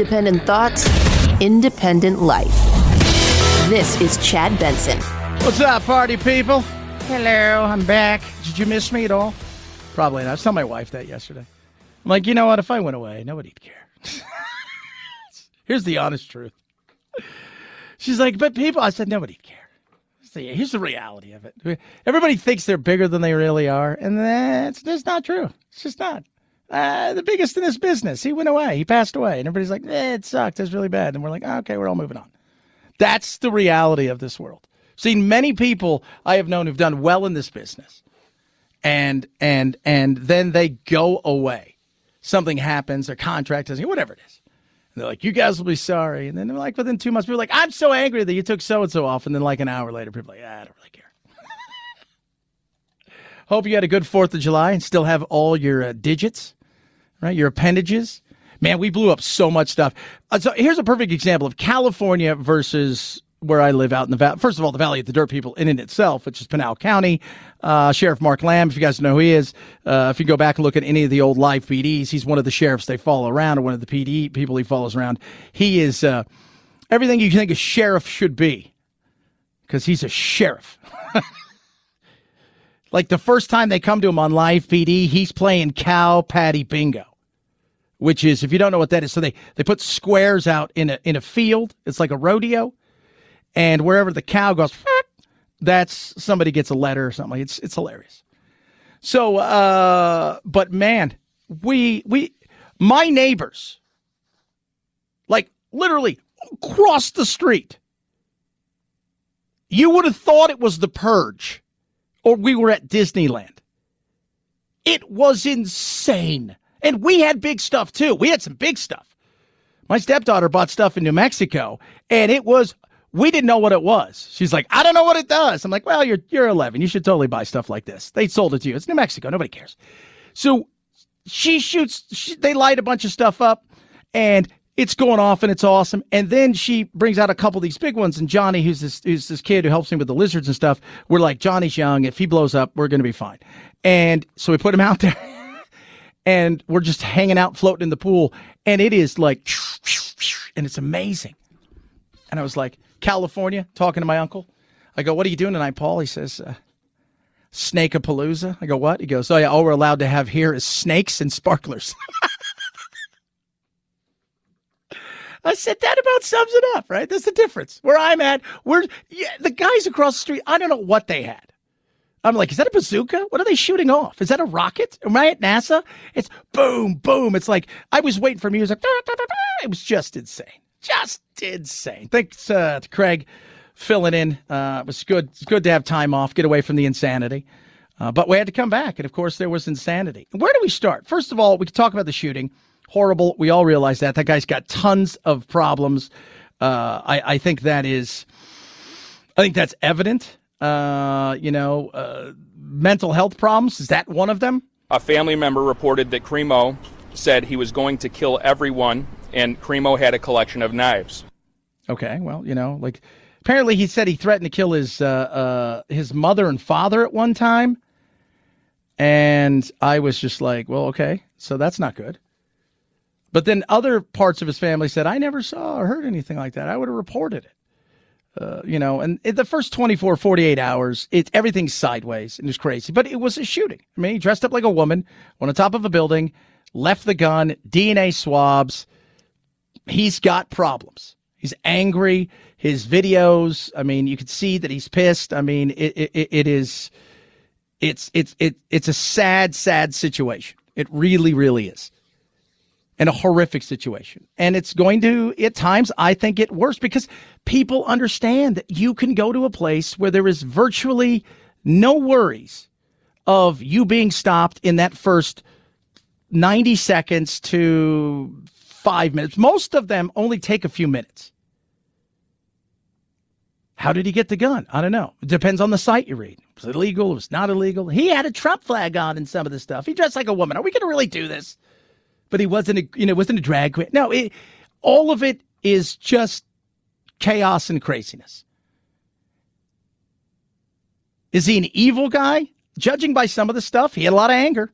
Independent thoughts, independent life. This is Chad Benson. What's up, party people? Hello, I'm back. Did you miss me at all? Probably not. I was telling my wife that yesterday. I'm like, you know what? If I went away, nobody'd care. Here's the honest truth. She's like, but people, I said, nobody'd care. See, here's the reality of it. Everybody thinks they're bigger than they really are, and that's just not true. It's just not. Uh, the biggest in this business. He went away. He passed away, and everybody's like, eh, "It sucked. It's really bad." And we're like, "Okay, we're all moving on." That's the reality of this world. Seen many people I have known who've done well in this business, and and and then they go away. Something happens, their contract doesn't, whatever it is they're like, you guys will be sorry. And then they're like, within two months, people are like, I'm so angry that you took so and so off. And then like an hour later, people are like, ah, I don't really care. Hope you had a good 4th of July and still have all your uh, digits, right? Your appendages. Man, we blew up so much stuff. Uh, so here's a perfect example of California versus where I live out in the valley. First of all, the Valley of the Dirt People in and itself, which is Pinal County. Uh, Sheriff Mark Lamb, if you guys know who he is, uh, if you go back and look at any of the old live PDs, he's one of the sheriffs they follow around, or one of the PD people he follows around. He is uh, everything you think a sheriff should be, because he's a sheriff. like the first time they come to him on live PD, he's playing cow patty bingo which is if you don't know what that is so they they put squares out in a in a field it's like a rodeo and wherever the cow goes, that's somebody gets a letter or something. It's it's hilarious. So, uh, but man, we we my neighbors, like literally across the street, you would have thought it was the purge, or we were at Disneyland. It was insane, and we had big stuff too. We had some big stuff. My stepdaughter bought stuff in New Mexico, and it was we didn't know what it was. She's like, I don't know what it does. I'm like, well, you're you're 11. You should totally buy stuff like this. They sold it to you. It's New Mexico. Nobody cares. So she shoots. She, they light a bunch of stuff up, and it's going off, and it's awesome. And then she brings out a couple of these big ones. And Johnny, who's this who's this kid who helps me with the lizards and stuff, we're like, Johnny's young. If he blows up, we're gonna be fine. And so we put him out there. And we're just hanging out, floating in the pool, and it is like, and it's amazing. And I was like, California, talking to my uncle. I go, What are you doing tonight, Paul? He says, uh, Snake a palooza. I go, What? He goes, Oh, yeah, all we're allowed to have here is snakes and sparklers. I said that about sums it up, right? That's the difference. Where I'm at, where yeah, the guys across the street, I don't know what they had. I'm like, is that a bazooka? What are they shooting off? Is that a rocket? Am I at NASA? It's boom, boom. It's like I was waiting for music. It was just insane just insane. Thanks uh, to Craig filling in. Uh, it was good. It's good to have time off, get away from the insanity. Uh, but we had to come back, and of course, there was insanity. Where do we start? First of all, we could talk about the shooting. Horrible. We all realize that that guy's got tons of problems. Uh, I, I think that is. I think that's evident. Uh, you know, uh, mental health problems. Is that one of them? A family member reported that Crimo said he was going to kill everyone and Crimo had a collection of knives. Okay, well, you know, like apparently he said he threatened to kill his uh, uh, his mother and father at one time, and I was just like, well, okay, so that's not good. But then other parts of his family said, I never saw or heard anything like that. I would have reported it. Uh, you know, and the first 24, 48 hours, it, everything's sideways and it's crazy. But it was a shooting. I mean, he dressed up like a woman, went on top of a building, left the gun, DNA swabs, he's got problems. He's angry. His videos, I mean, you could see that he's pissed. I mean, it, it, it is, it's, it's, it, it's a sad, sad situation. It really, really is. And a horrific situation. And it's going to, at times, I think, get worse because people understand that you can go to a place where there is virtually no worries of you being stopped in that first 90 seconds to five minutes. Most of them only take a few minutes. How did he get the gun? I don't know. It depends on the site you read. Was it illegal? Was not illegal? He had a Trump flag on in some of the stuff. He dressed like a woman. Are we going to really do this? But he wasn't a, you know, wasn't a drag queen. No, it, all of it is just chaos and craziness. Is he an evil guy? Judging by some of the stuff, he had a lot of anger,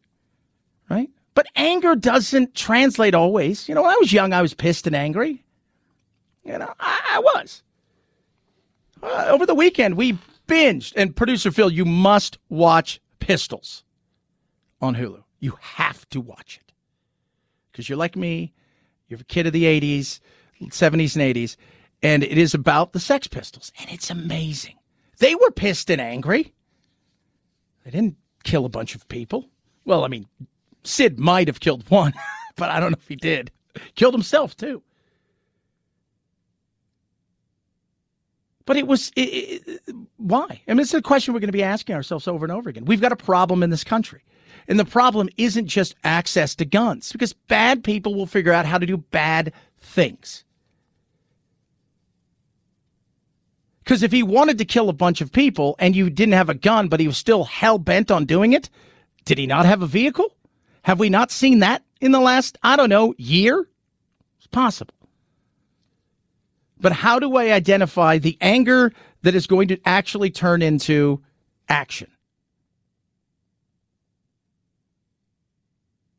right? But anger doesn't translate always. You know, when I was young, I was pissed and angry. You know, I, I was. Uh, over the weekend, we binged, and producer Phil, you must watch Pistols on Hulu. You have to watch it because you're like me. You're a kid of the 80s, 70s, and 80s, and it is about the Sex Pistols, and it's amazing. They were pissed and angry. They didn't kill a bunch of people. Well, I mean, Sid might have killed one, but I don't know if he did. Killed himself, too. But it was it, it, why? I mean, it's a question we're going to be asking ourselves over and over again. We've got a problem in this country. And the problem isn't just access to guns, because bad people will figure out how to do bad things. Because if he wanted to kill a bunch of people and you didn't have a gun, but he was still hell bent on doing it, did he not have a vehicle? Have we not seen that in the last, I don't know, year? It's possible. But how do I identify the anger that is going to actually turn into action?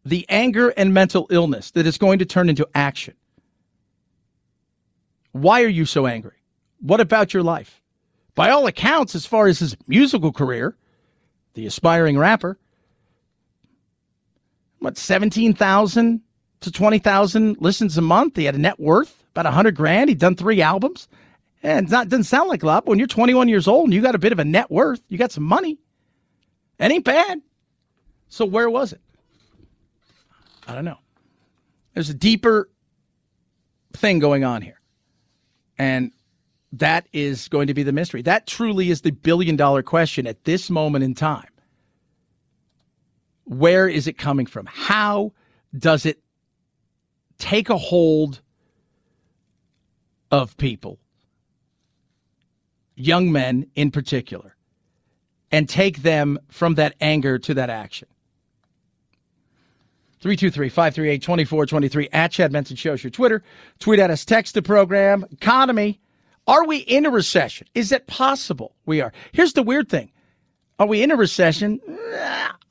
The anger and mental illness that is going to turn into action. Why are you so angry? What about your life? By all accounts, as far as his musical career, the aspiring rapper, what, 17,000 to 20,000 listens a month? He had a net worth about 100 grand. He'd done three albums. And it doesn't sound like a lot, but when you're 21 years old and you got a bit of a net worth, you got some money. that ain't bad. So where was it? I don't know. There's a deeper thing going on here. And that is going to be the mystery. That truly is the billion dollar question at this moment in time. Where is it coming from? How does it take a hold of people, young men in particular, and take them from that anger to that action? 323 538 2423 at Chad Benson Shows your Twitter. Tweet at us, text the program. Economy are we in a recession? Is it possible we are? Here's the weird thing. Are we in a recession?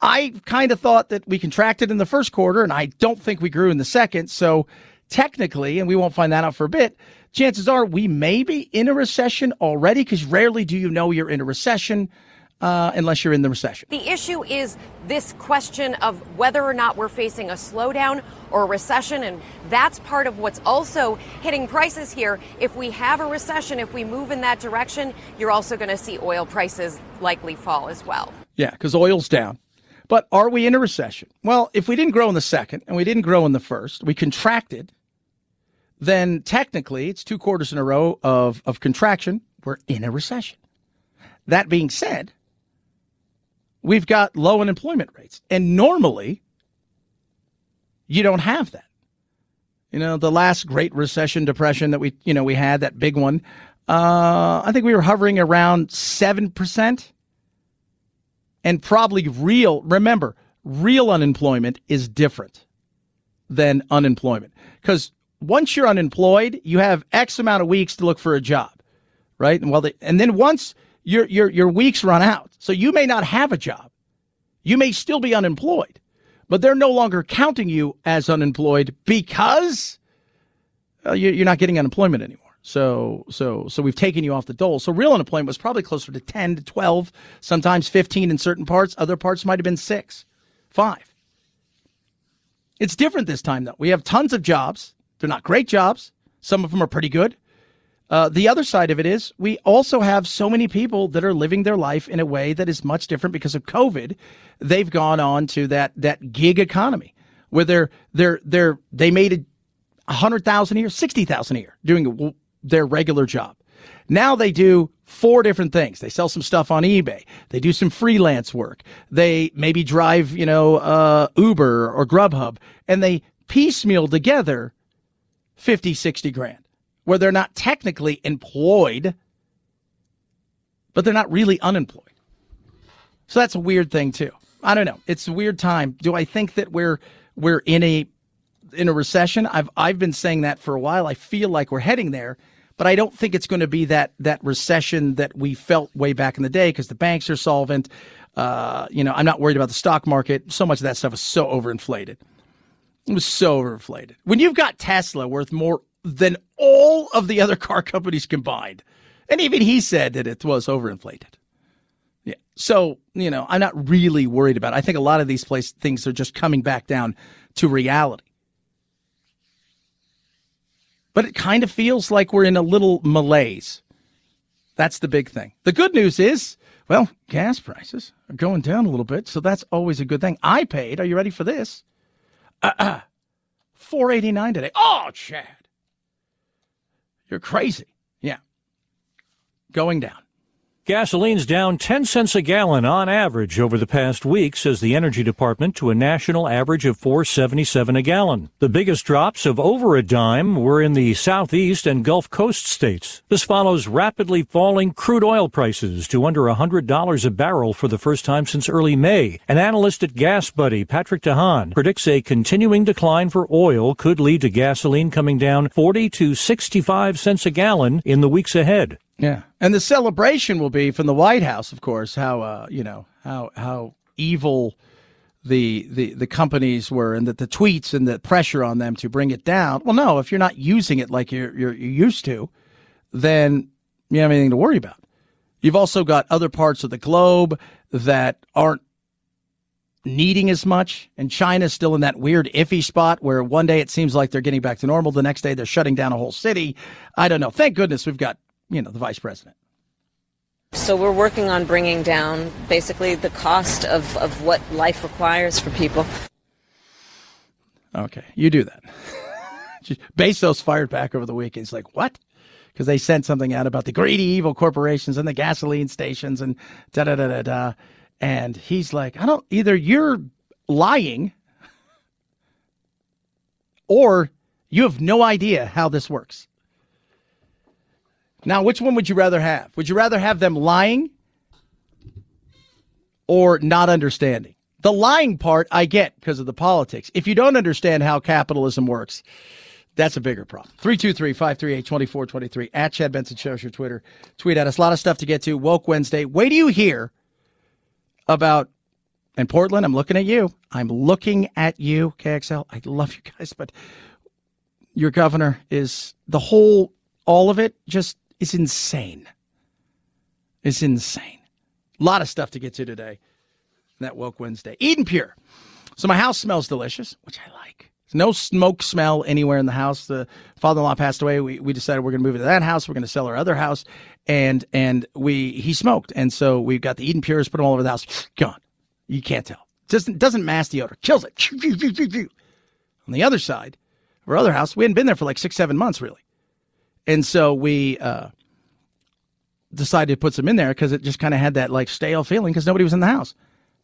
I kind of thought that we contracted in the first quarter, and I don't think we grew in the second. So technically, and we won't find that out for a bit, chances are we may be in a recession already because rarely do you know you're in a recession uh, unless you're in the recession. The issue is this question of whether or not we're facing a slowdown or a recession, and that's part of what's also hitting prices here. If we have a recession, if we move in that direction, you're also going to see oil prices likely fall as well. Yeah, because oil's down. But are we in a recession? Well, if we didn't grow in the second and we didn't grow in the first, we contracted, then technically it's two quarters in a row of, of contraction. We're in a recession. That being said, we've got low unemployment rates. And normally, you don't have that. You know, the last great recession depression that we, you know, we had, that big one, uh, I think we were hovering around 7%. And probably real, remember, real unemployment is different than unemployment. Because once you're unemployed, you have X amount of weeks to look for a job, right? And well, they, and then once your your your weeks run out. So you may not have a job. You may still be unemployed, but they're no longer counting you as unemployed because uh, you, are not getting unemployment anymore. So so so we've taken you off the dole. So real unemployment was probably closer to 10 to 12, sometimes 15 in certain parts. Other parts might have been 6, 5. It's different this time though. We have tons of jobs. They're not great jobs. Some of them are pretty good. Uh, the other side of it is we also have so many people that are living their life in a way that is much different because of COVID. They've gone on to that that gig economy where they're they're they're they made a hundred thousand a year, sixty thousand a year doing their regular job. Now they do four different things. They sell some stuff on eBay. They do some freelance work. They maybe drive, you know, uh, Uber or Grubhub, and they piecemeal together 50, 60 grand where they're not technically employed, but they're not really unemployed. So that's a weird thing too. I don't know. It's a weird time. Do I think that we're we're in a in a recession? I've I've been saying that for a while. I feel like we're heading there, but I don't think it's going to be that that recession that we felt way back in the day because the banks are solvent. Uh, you know, I'm not worried about the stock market. So much of that stuff is so overinflated. It was so overinflated. When you've got Tesla worth more than all of the other car companies combined, and even he said that it was overinflated. Yeah. So, you know, I'm not really worried about it. I think a lot of these place things are just coming back down to reality. But it kind of feels like we're in a little malaise. That's the big thing. The good news is, well, gas prices are going down a little bit, so that's always a good thing. I paid, are you ready for this? Uh-uh. 489 today. Oh, Chad. You're crazy. Yeah. Going down. Gasoline's down 10 cents a gallon on average over the past week, says the Energy Department, to a national average of 477 a gallon. The biggest drops of over a dime were in the southeast and Gulf Coast states. This follows rapidly falling crude oil prices to under $100 a barrel for the first time since early May. An analyst at GasBuddy, Patrick DeHaan, predicts a continuing decline for oil could lead to gasoline coming down 40 to 65 cents a gallon in the weeks ahead. Yeah, and the celebration will be from the White House, of course. How uh, you know how how evil the the the companies were, and that the tweets and the pressure on them to bring it down. Well, no, if you're not using it like you're you're, you're used to, then you have anything to worry about. You've also got other parts of the globe that aren't needing as much, and China's still in that weird iffy spot where one day it seems like they're getting back to normal, the next day they're shutting down a whole city. I don't know. Thank goodness we've got you know, the vice president. So we're working on bringing down basically the cost of, of what life requires for people. Okay, you do that. Bezos fired back over the weekend. He's like, what? Because they sent something out about the greedy, evil corporations and the gasoline stations and da da da da da. And he's like, I don't, either you're lying or you have no idea how this works. Now, which one would you rather have? Would you rather have them lying or not understanding? The lying part I get because of the politics. If you don't understand how capitalism works, that's a bigger problem. 323 538 2423 at Chad Benson Shows your Twitter. Tweet at us. A lot of stuff to get to. Woke Wednesday. Wait do you hear about in Portland? I'm looking at you. I'm looking at you, KXL. I love you guys, but your governor is the whole, all of it just is insane. It's insane. A lot of stuff to get to today. That woke Wednesday. Eden Pure. So my house smells delicious, which I like. There's no smoke smell anywhere in the house. The father-in-law passed away. We, we decided we're going to move into that house. We're going to sell our other house, and and we he smoked, and so we've got the Eden Pures. Put them all over the house. Gone. You can't tell. Doesn't doesn't mask the odor. Kills it. On the other side, our other house, we hadn't been there for like six, seven months, really. And so we uh, decided to put some in there because it just kind of had that like stale feeling because nobody was in the house.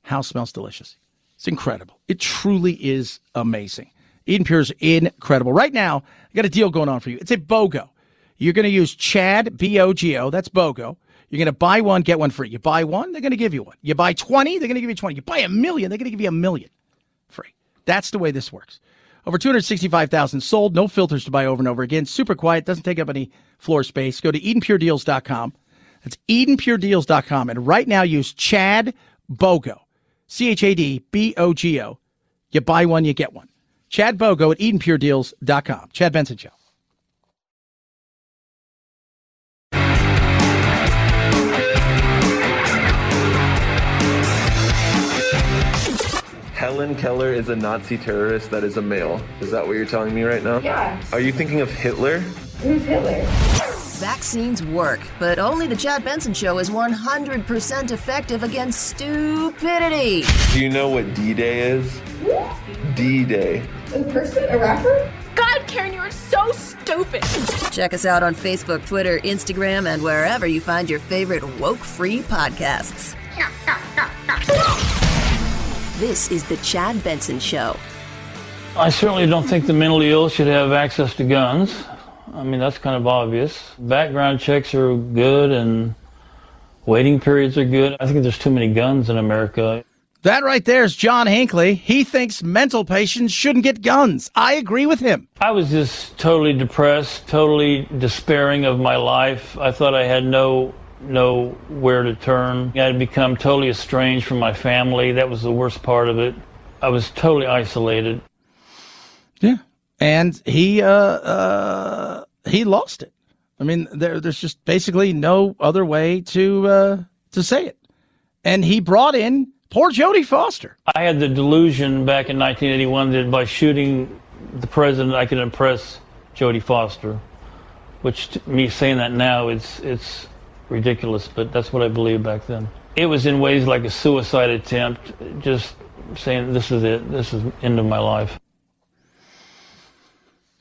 House smells delicious. It's incredible. It truly is amazing. Eden Pure is incredible. Right now, I got a deal going on for you. It's a BOGO. You're going to use Chad, B O G O. That's BOGO. You're going to buy one, get one free. You buy one, they're going to give you one. You buy 20, they're going to give you 20. You buy a million, they're going to give you a million free. That's the way this works. Over 265,000 sold, no filters to buy over and over again. Super quiet, doesn't take up any floor space. Go to EdenPureDeals.com. That's EdenPureDeals.com. And right now use Chad Bogo, C H A D B O G O. You buy one, you get one. Chad Bogo at EdenPureDeals.com. Chad Benson Show. Helen Keller is a Nazi terrorist that is a male. Is that what you're telling me right now? Yeah. Are you thinking of Hitler? Who's Hitler? Vaccines work, but only the Chad Benson Show is 100% effective against stupidity. Do you know what D Day is? D Day. In person? A rapper? God, Karen, you are so stupid. Check us out on Facebook, Twitter, Instagram, and wherever you find your favorite woke free podcasts. This is The Chad Benson Show. I certainly don't think the mentally ill should have access to guns. I mean, that's kind of obvious. Background checks are good and waiting periods are good. I think there's too many guns in America. That right there is John Hinckley. He thinks mental patients shouldn't get guns. I agree with him. I was just totally depressed, totally despairing of my life. I thought I had no know where to turn. I had become totally estranged from my family. That was the worst part of it. I was totally isolated. Yeah, and he uh, uh, he lost it. I mean, there, there's just basically no other way to uh, to say it. And he brought in poor Jodie Foster. I had the delusion back in 1981 that by shooting the president, I could impress Jodie Foster. Which to me saying that now, it's it's ridiculous, but that's what I believed back then. It was in ways like a suicide attempt, just saying this is it, this is end of my life.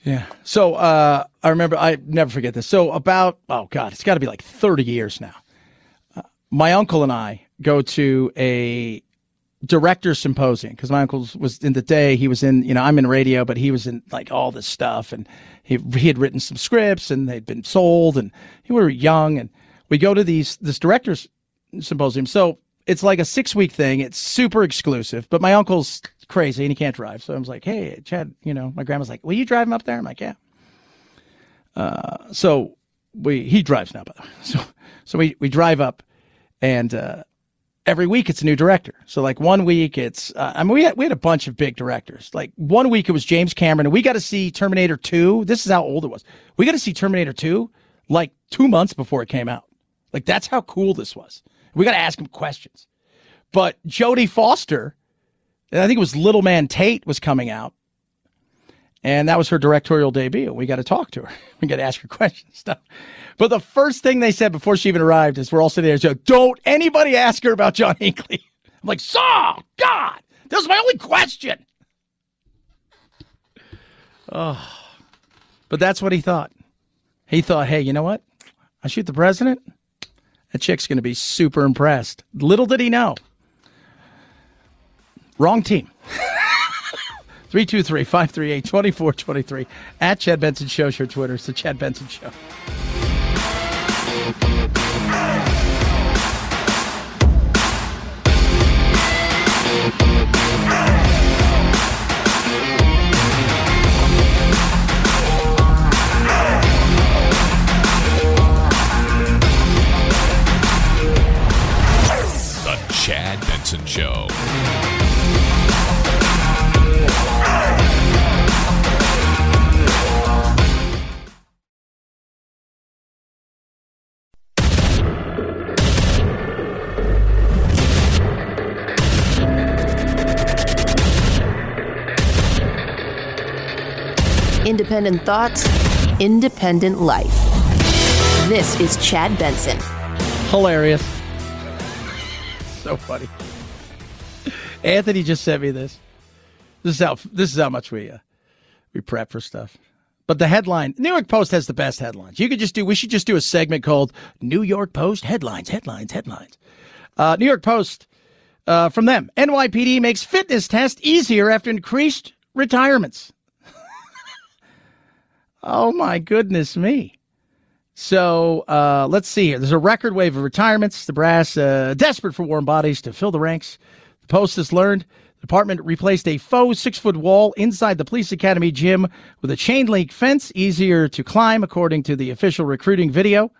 Yeah. So uh, I remember, I never forget this. So about, oh God, it's got to be like 30 years now. Uh, my uncle and I go to a director symposium because my uncle was in the day, he was in, you know, I'm in radio, but he was in like all this stuff. And he, he had written some scripts and they'd been sold and we were young. And we go to these, this director's symposium. So it's like a six week thing. It's super exclusive, but my uncle's crazy and he can't drive. So I was like, hey, Chad, you know, my grandma's like, will you drive him up there? I'm like, yeah. Uh, so we, he drives now, by the way. So, so we, we drive up and, uh, every week it's a new director. So like one week it's, uh, I mean, we had, we had a bunch of big directors. Like one week it was James Cameron and we got to see Terminator 2. This is how old it was. We got to see Terminator 2 like two months before it came out. Like that's how cool this was. We got to ask him questions. But Jodie Foster, I think it was Little Man Tate was coming out. And that was her directorial debut. We got to talk to her. We got to ask her questions stuff. But the first thing they said before she even arrived is we're all sitting there, so don't anybody ask her about John Hinckley. I'm like, Saw, God, this is my only question. Oh, but that's what he thought. He thought, hey, you know what? I shoot the president. That chick's going to be super impressed. Little did he know. Wrong team. 323 538 2423 at Chad Benson Show. Your Twitter. It's the Chad Benson Show. Chad Benson Show. Independent thoughts, independent life. This is Chad Benson. Hilarious. So funny. Anthony just sent me this. This is how this is how much we uh, we prep for stuff. But the headline, New York Post has the best headlines. You could just do. We should just do a segment called New York Post headlines, headlines, headlines. Uh, New York Post uh, from them. NYPD makes fitness test easier after increased retirements. oh my goodness me. So uh, let's see here. There's a record wave of retirements. The brass uh, desperate for warm bodies to fill the ranks. Post has learned the department replaced a faux six foot wall inside the police academy gym with a chain link fence, easier to climb, according to the official recruiting video.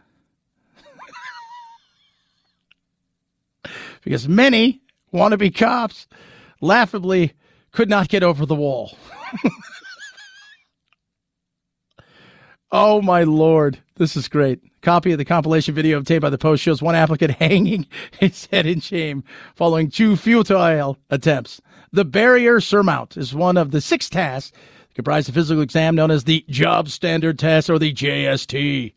because many wannabe cops laughably could not get over the wall. oh my lord, this is great. Copy of the compilation video obtained by the Post shows one applicant hanging his head in shame following two futile attempts. The barrier surmount is one of the six tasks that comprise the physical exam known as the Job Standard Test or the JST.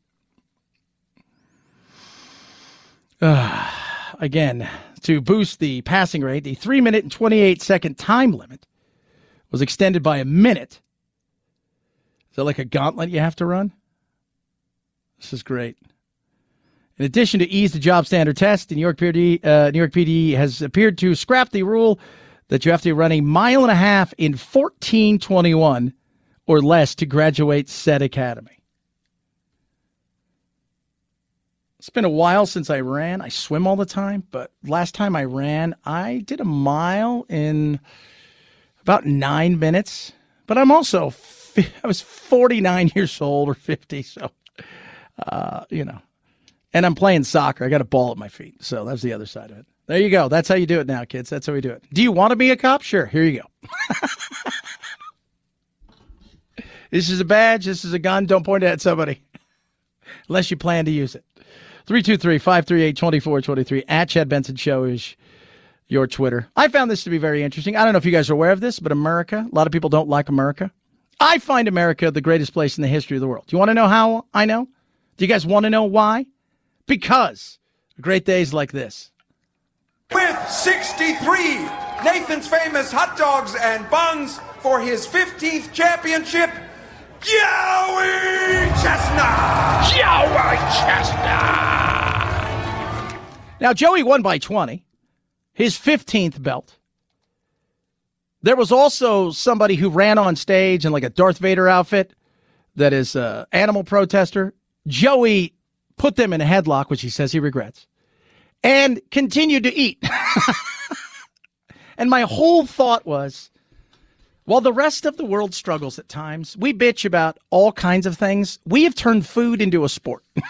Uh, again, to boost the passing rate, the 3 minute and 28 second time limit was extended by a minute. Is that like a gauntlet you have to run? This is great. In addition to ease the job standard test, the New York PD, uh, New York PD has appeared to scrap the rule that you have to run a mile and a half in 1421 or less to graduate said academy. It's been a while since I ran. I swim all the time, but last time I ran, I did a mile in about nine minutes. But I'm also, I was 49 years old or 50, so, uh, you know. And I'm playing soccer. I got a ball at my feet. So that's the other side of it. There you go. That's how you do it now, kids. That's how we do it. Do you want to be a cop? Sure. Here you go. This is a badge. This is a gun. Don't point it at somebody unless you plan to use it. 323 538 2423 at Chad Benson Show is your Twitter. I found this to be very interesting. I don't know if you guys are aware of this, but America, a lot of people don't like America. I find America the greatest place in the history of the world. Do you want to know how I know? Do you guys want to know why? Because great days like this. With 63 Nathan's famous hot dogs and buns for his 15th championship, Joey Chestnut! Joey Chestnut! Now, Joey won by 20, his 15th belt. There was also somebody who ran on stage in like a Darth Vader outfit that is an animal protester. Joey put them in a headlock, which he says he regrets, and continued to eat. and my whole thought was while the rest of the world struggles at times, we bitch about all kinds of things. We have turned food into a sport.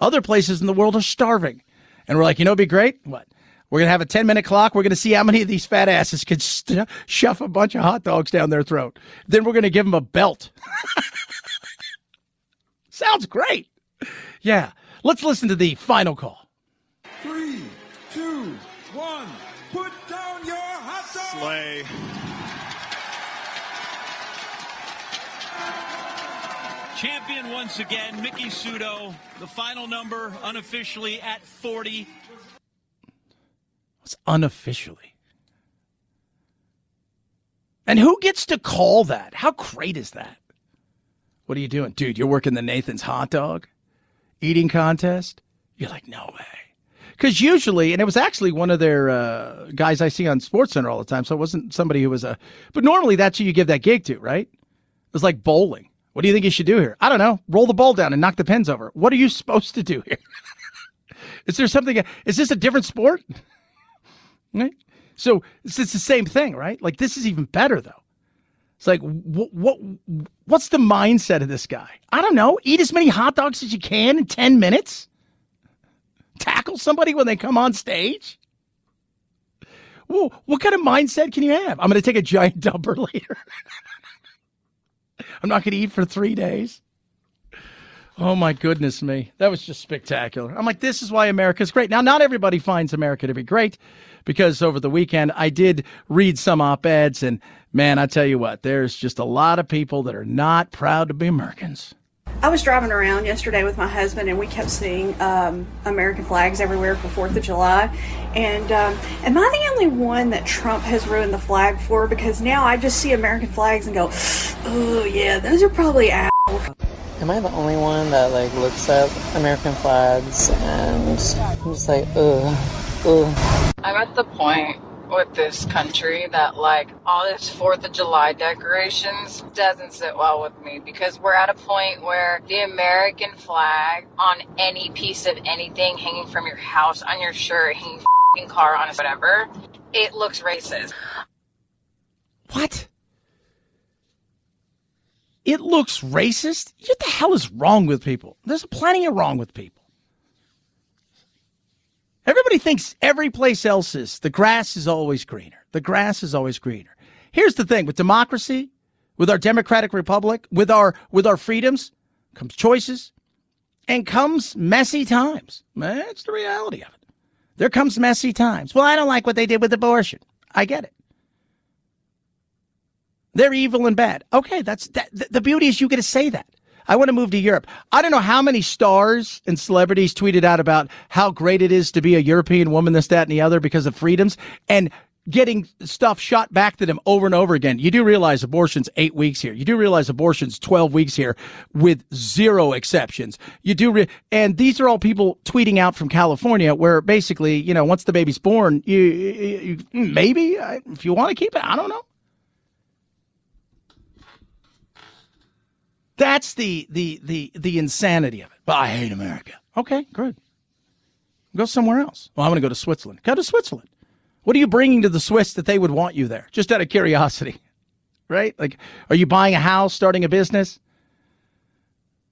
Other places in the world are starving. And we're like, you know, it'd be great. What? We're going to have a 10 minute clock. We're going to see how many of these fat asses can st- shove a bunch of hot dogs down their throat. Then we're going to give them a belt. Sounds great. Yeah. Let's listen to the final call. Three, two, one, put down your hot dog! Slay. Champion once again, Miki Sudo. The final number unofficially at 40. It's unofficially. And who gets to call that? How great is that? What are you doing? Dude, you're working the Nathan's hot dog eating contest? You're like, no way. Because usually, and it was actually one of their uh, guys I see on Sports Center all the time, so it wasn't somebody who was a, but normally that's who you give that gig to, right? It was like bowling. What do you think you should do here? I don't know. Roll the ball down and knock the pins over. What are you supposed to do here? is there something, is this a different sport? right? So it's, it's the same thing, right? Like this is even better though. It's like what what what's the mindset of this guy? I don't know. Eat as many hot dogs as you can in 10 minutes. Tackle somebody when they come on stage. What kind of mindset can you have? I'm going to take a giant dumper later. I'm not going to eat for 3 days. Oh my goodness me. That was just spectacular. I'm like, this is why America's great. Now, not everybody finds America to be great because over the weekend I did read some op eds, and man, I tell you what, there's just a lot of people that are not proud to be Americans. I was driving around yesterday with my husband, and we kept seeing um, American flags everywhere for Fourth of July. And um, am I the only one that Trump has ruined the flag for? Because now I just see American flags and go, "Oh yeah, those are probably assholes." Am I the only one that like looks at American flags and I'm just like, ugh, ugh. I'm at the point with this country that like all this Fourth of July decorations doesn't sit well with me because we're at a point where the American flag on any piece of anything hanging from your house, on your shirt, hanging car on whatever, it looks racist. What? It looks racist? What the hell is wrong with people? There's plenty of wrong with people. Everybody thinks every place else is the grass is always greener. The grass is always greener. Here's the thing with democracy, with our democratic republic, with our with our freedoms, comes choices and comes messy times. That's the reality of it. There comes messy times. Well, I don't like what they did with abortion. I get it. They're evil and bad. Okay, that's that, the beauty is you get to say that. I want to move to Europe. I don't know how many stars and celebrities tweeted out about how great it is to be a European woman, this, that, and the other because of freedoms and getting stuff shot back to them over and over again. You do realize abortion's eight weeks here. You do realize abortion's 12 weeks here with zero exceptions. You do, re- and these are all people tweeting out from California where basically, you know, once the baby's born, you, you, you maybe if you want to keep it, I don't know. That's the the the the insanity of it. But I hate America. Okay, good. Go somewhere else. Well, I want to go to Switzerland. Go to Switzerland. What are you bringing to the Swiss that they would want you there? Just out of curiosity, right? Like, are you buying a house, starting a business?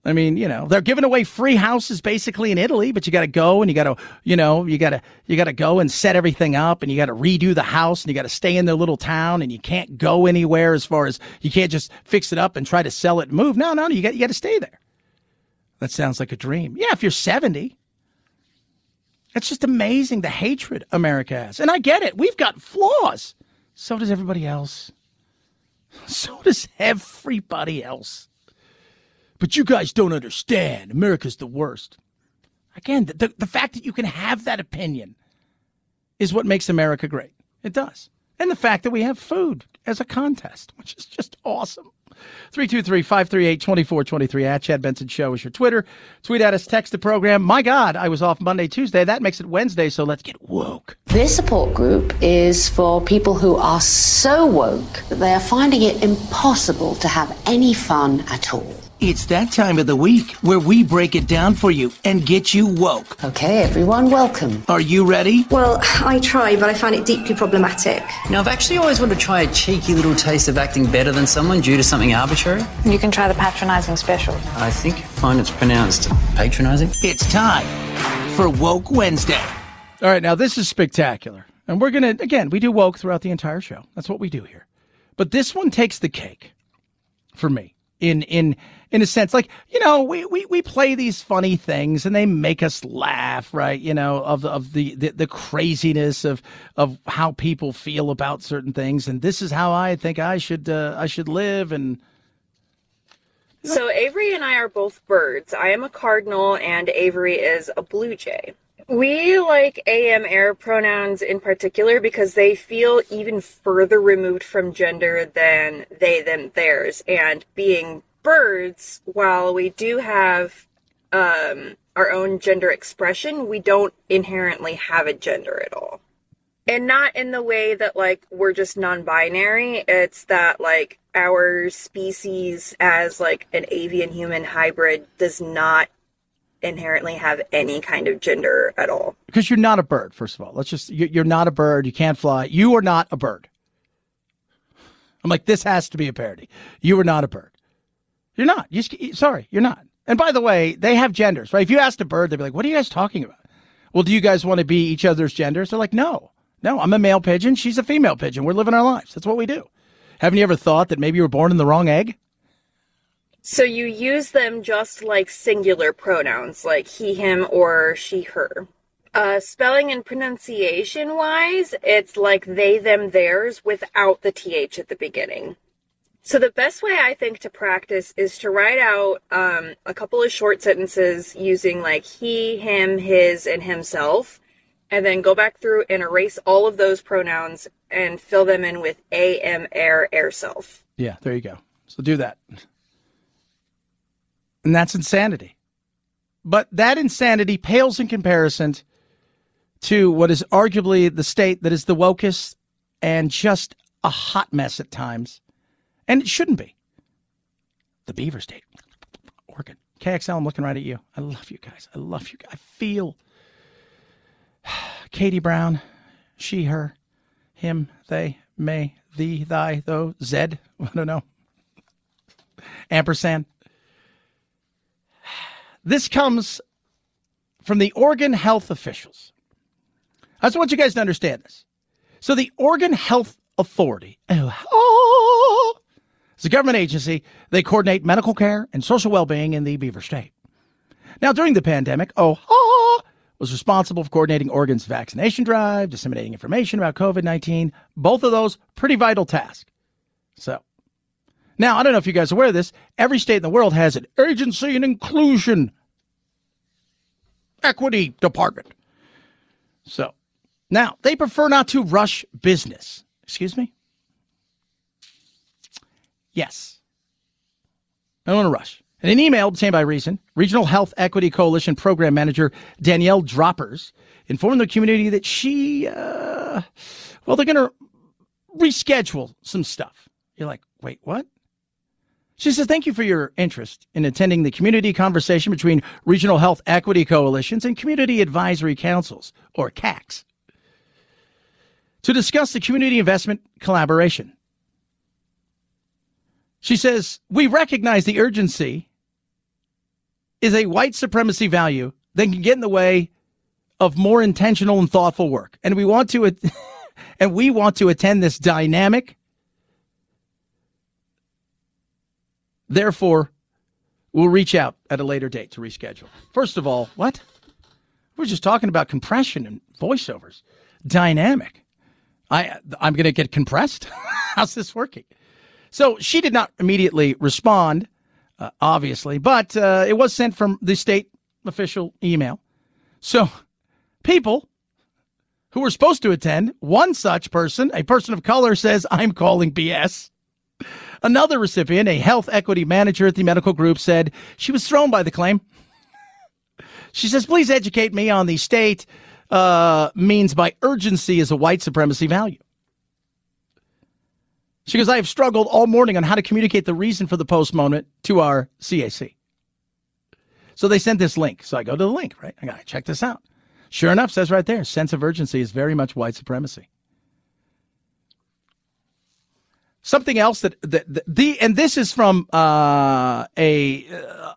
I mean, you know, they're giving away free houses basically in Italy, but you got to go and you got to, you know, you got to you got to go and set everything up and you got to redo the house and you got to stay in their little town and you can't go anywhere as far as you can't just fix it up and try to sell it and move. No, no, no, you got you got to stay there. That sounds like a dream. Yeah, if you're 70. It's just amazing the hatred America has. And I get it. We've got flaws. So does everybody else. So does everybody else. But you guys don't understand. America's the worst. Again, the, the fact that you can have that opinion is what makes America great. It does. And the fact that we have food as a contest, which is just awesome. 323 538 2423 at Chad Benson Show is your Twitter. Tweet at us, text the program. My God, I was off Monday, Tuesday. That makes it Wednesday, so let's get woke. This support group is for people who are so woke that they are finding it impossible to have any fun at all. It's that time of the week where we break it down for you and get you woke. Okay, everyone, welcome. Are you ready? Well, I try, but I find it deeply problematic. Now, I've actually always wanted to try a cheeky little taste of acting better than someone due to something arbitrary. You can try the patronising special. I think fine it's pronounced patronising. It's time for Woke Wednesday. All right, now this is spectacular. And we're going to, again, we do woke throughout the entire show. That's what we do here. But this one takes the cake for me in, in, in a sense, like, you know, we, we, we play these funny things and they make us laugh, right? You know, of, of the, the, the craziness of, of how people feel about certain things. And this is how I think I should, uh, I should live. And, So Avery and I are both birds. I am a cardinal and Avery is a blue jay. We like AM air pronouns in particular because they feel even further removed from gender than they them theirs. And being birds, while we do have um, our own gender expression, we don't inherently have a gender at all. And not in the way that like we're just non-binary. It's that like our species as like an avian human hybrid does not inherently have any kind of gender at all. because you're not a bird, first of all. Let's just, you- you're not a bird. You can't fly. You are not a bird. I'm like, this has to be a parody. You are not a bird. You're not. You, sorry, you're not. And by the way, they have genders, right? If you asked a bird, they'd be like, what are you guys talking about? Well, do you guys want to be each other's genders? They're like, no, no, I'm a male pigeon. She's a female pigeon. We're living our lives. That's what we do. Haven't you ever thought that maybe you were born in the wrong egg? So you use them just like singular pronouns, like he, him, or she, her. Uh, spelling and pronunciation wise, it's like they, them, theirs without the th at the beginning. So the best way I think to practice is to write out um, a couple of short sentences using like he, him, his, and himself, and then go back through and erase all of those pronouns and fill them in with a, m, air, air self. Yeah, there you go. So do that. And that's insanity. But that insanity pales in comparison to what is arguably the state that is the wokest and just a hot mess at times. And it shouldn't be. The Beaver State, Oregon. KXL, I'm looking right at you. I love you guys. I love you. I feel Katie Brown, she, her, him, they, may, thee, thy, though, Zed. I don't know. Ampersand. This comes from the Oregon health officials. I just want you guys to understand this. So, the Oregon Health Authority oh, is a government agency. They coordinate medical care and social well being in the Beaver State. Now, during the pandemic, OHA was responsible for coordinating Oregon's vaccination drive, disseminating information about COVID 19. Both of those pretty vital tasks. So, now I don't know if you guys are aware of this. Every state in the world has an agency and inclusion equity department. So, now they prefer not to rush business. Excuse me? Yes. I don't want to rush. In an email obtained by Reason, Regional Health Equity Coalition Program Manager Danielle Droppers informed the community that she, uh, well, they're going to reschedule some stuff. You're like, wait, what? She says, Thank you for your interest in attending the community conversation between Regional Health Equity Coalitions and Community Advisory Councils, or CACs, to discuss the community investment collaboration. She says, We recognize the urgency is a white supremacy value that can get in the way of more intentional and thoughtful work. And we want to and we want to attend this dynamic. Therefore, we'll reach out at a later date to reschedule. First of all, what? We're just talking about compression and voiceovers. Dynamic. I I'm going to get compressed. How's this working? So she did not immediately respond, uh, obviously, but uh, it was sent from the state official email. So people who were supposed to attend, one such person, a person of color, says, I'm calling BS. Another recipient, a health equity manager at the medical group, said she was thrown by the claim. She says, please educate me on the state uh, means by urgency as a white supremacy value. She goes, I have struggled all morning on how to communicate the reason for the postponement to our CAC. So they sent this link. So I go to the link, right? I got to check this out. Sure enough, says right there, sense of urgency is very much white supremacy. Something else that, that, that the and this is from uh, a, uh,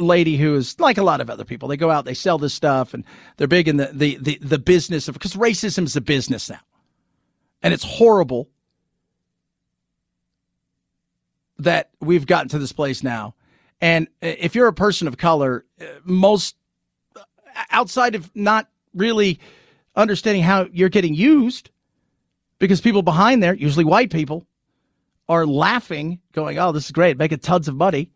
lady who is like a lot of other people. They go out, they sell this stuff, and they're big in the the the, the business of because racism is a business now, and it's horrible that we've gotten to this place now. And if you're a person of color, uh, most outside of not really understanding how you're getting used, because people behind there, usually white people, are laughing, going, "Oh, this is great, making tons of money."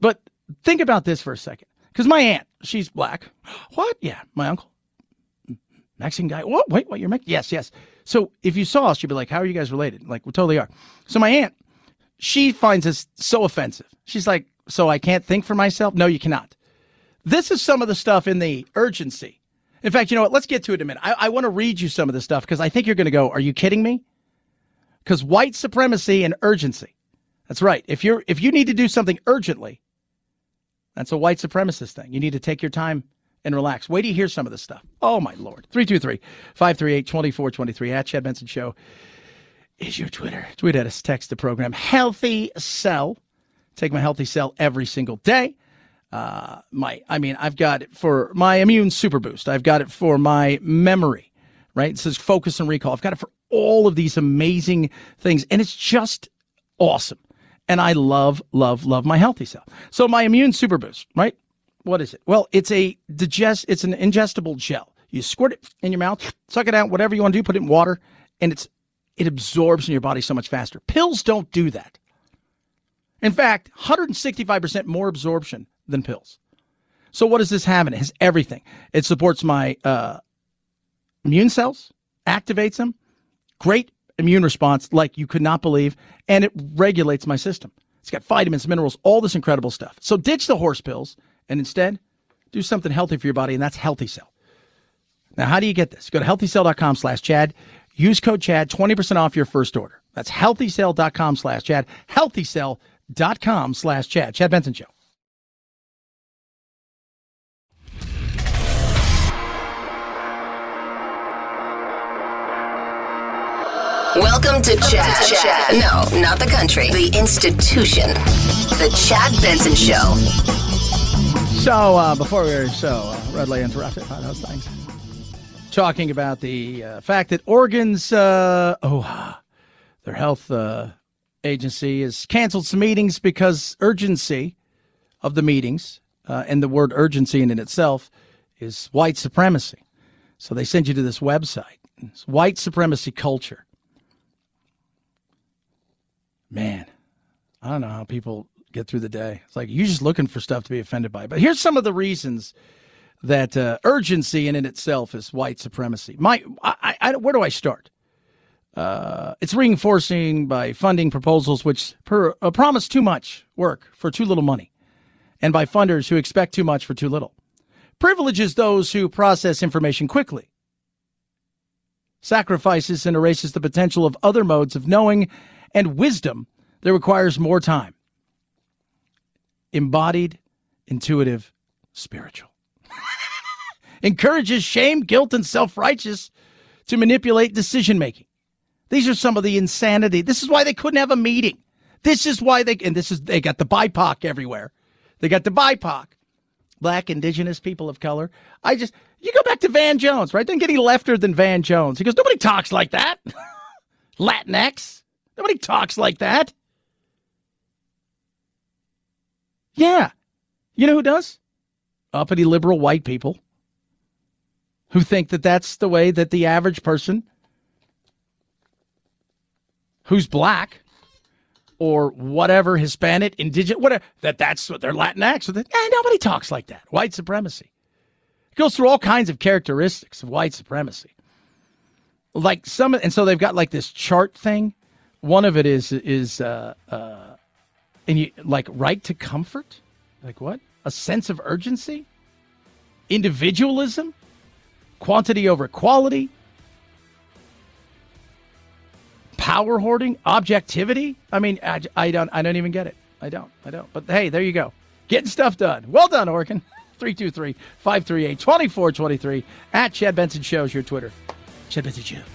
But think about this for a second, because my aunt, she's black. What? Yeah, my uncle, Mexican guy. What? Wait, what? You're Mexican? Yes, yes. So if you saw us, you'd be like, "How are you guys related?" Like we totally are. So my aunt, she finds this so offensive. She's like, "So I can't think for myself?" No, you cannot. This is some of the stuff in the urgency. In fact, you know what? Let's get to it in a minute. I, I want to read you some of this stuff because I think you're going to go, "Are you kidding me?" Because white supremacy and urgency. That's right. If you're if you need to do something urgently, that's a white supremacist thing. You need to take your time and relax. Wait till you hear some of this stuff. Oh, my Lord. 323 538 2423 at Chad Benson Show is your Twitter. Tweet at us, text the program. Healthy Cell. Take my Healthy Cell every single day. Uh, my, I mean, I've got it for my immune super boost. I've got it for my memory, right? It says focus and recall. I've got it for all of these amazing things. And it's just awesome. And I love, love, love my Healthy Cell. So my immune super boost, right? What is it? Well, it's a digest. It's an ingestible gel. You squirt it in your mouth, suck it out, whatever you want to do. Put it in water, and it's it absorbs in your body so much faster. Pills don't do that. In fact, 165% more absorption than pills. So what does this have in it? It has everything. It supports my uh, immune cells, activates them, great immune response like you could not believe, and it regulates my system. It's got vitamins, minerals, all this incredible stuff. So ditch the horse pills and instead do something healthy for your body, and that's Healthy Cell. Now, how do you get this? Go to healthycell.com slash Chad. Use code Chad, 20% off your first order. That's healthycell.com slash Chad. Healthycell.com slash Chad. Chad Benson Show. Welcome to Chad. Chad. No, not the country. The institution. The Chad Benson Show. So uh, before we were so uh, rudely interrupted by those things, talking about the uh, fact that Oregon's uh, oh their health uh, agency has canceled some meetings because urgency of the meetings uh, and the word urgency in it itself is white supremacy. So they send you to this website. It's white supremacy culture. Man, I don't know how people get through the day. It's like you're just looking for stuff to be offended by. But here's some of the reasons that uh, urgency in it itself is white supremacy. My, I, I, where do I start? Uh, it's reinforcing by funding proposals which per, uh, promise too much work for too little money, and by funders who expect too much for too little. Privileges those who process information quickly. Sacrifices and erases the potential of other modes of knowing and wisdom that requires more time. Embodied, intuitive, spiritual. Encourages shame, guilt, and self righteous to manipulate decision making. These are some of the insanity. This is why they couldn't have a meeting. This is why they, and this is, they got the BIPOC everywhere. They got the BIPOC, black, indigenous, people of color. I just, you go back to Van Jones, right? Doesn't get any lefter than Van Jones. He goes, nobody talks like that. Latinx. Nobody talks like that. Yeah. You know who does? Uppity liberal white people who think that that's the way that the average person who's black or whatever Hispanic, indigenous, whatever that that's what they're Latinx. That, eh, nobody talks like that. White supremacy it goes through all kinds of characteristics of white supremacy. Like some, and so they've got like this chart thing. One of it is is uh, uh, and you like right to comfort, like what? A sense of urgency, individualism, quantity over quality, power hoarding, objectivity. I mean, I, I don't, I don't even get it. I don't, I don't. But hey, there you go, getting stuff done. Well done, Oregon. 323 538 2423 at Chad Benson shows your Twitter. Chad Benson Show.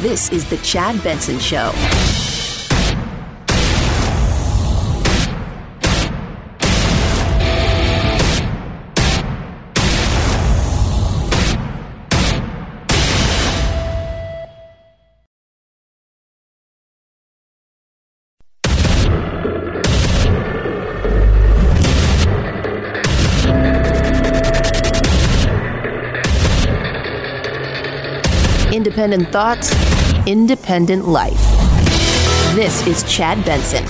This is the Chad Benson Show. Independent thoughts, independent life. This is Chad Benson.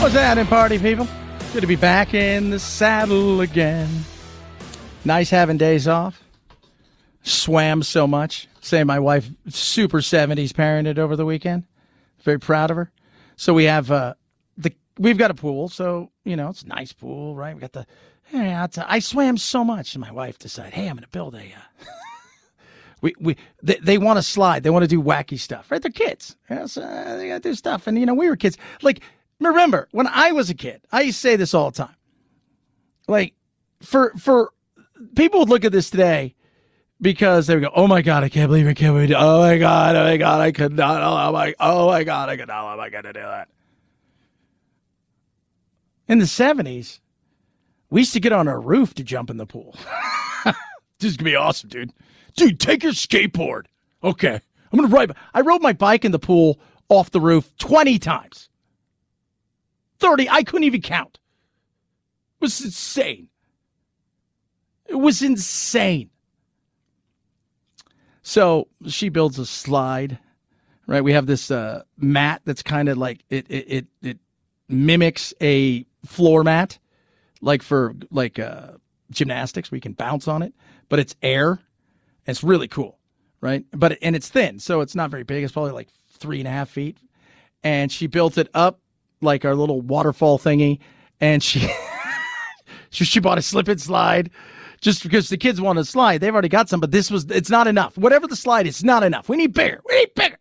What's happening, party people? Good to be back in the saddle again. Nice having days off. Swam so much. Say my wife super 70s parented over the weekend. Very proud of her. So we have uh the we've got a pool, so you know, it's a nice pool, right? We got the yeah, I swam so much and my wife decided, "Hey, I'm going to build a uh, we we they, they want to slide. They want to do wacky stuff, right? They're kids. Yeah, so uh, they got to do stuff. And you know, we were kids. Like remember when I was a kid, I used to say this all the time. Like for for people would look at this today because they would go, "Oh my god, I can't believe it! Can't believe it! Oh my god, oh my god, I could not! Oh my, oh my god, I could not! Am I going to do that?" In the seventies, we used to get on our roof to jump in the pool. this is gonna be awesome, dude dude, take your skateboard. Okay. I'm going to ride. I rode my bike in the pool off the roof 20 times. 30. I couldn't even count. It was insane. It was insane. So she builds a slide, right? We have this uh, mat that's kind of like it, it, it, it mimics a floor mat, like for like uh, gymnastics, we can bounce on it, but it's air it's really cool, right? But and it's thin, so it's not very big. It's probably like three and a half feet. And she built it up like our little waterfall thingy, and she she, she bought a slip and slide just because the kids want to slide. They've already got some, but this was it's not enough. Whatever the slide is, not enough. We need bigger. We need bigger.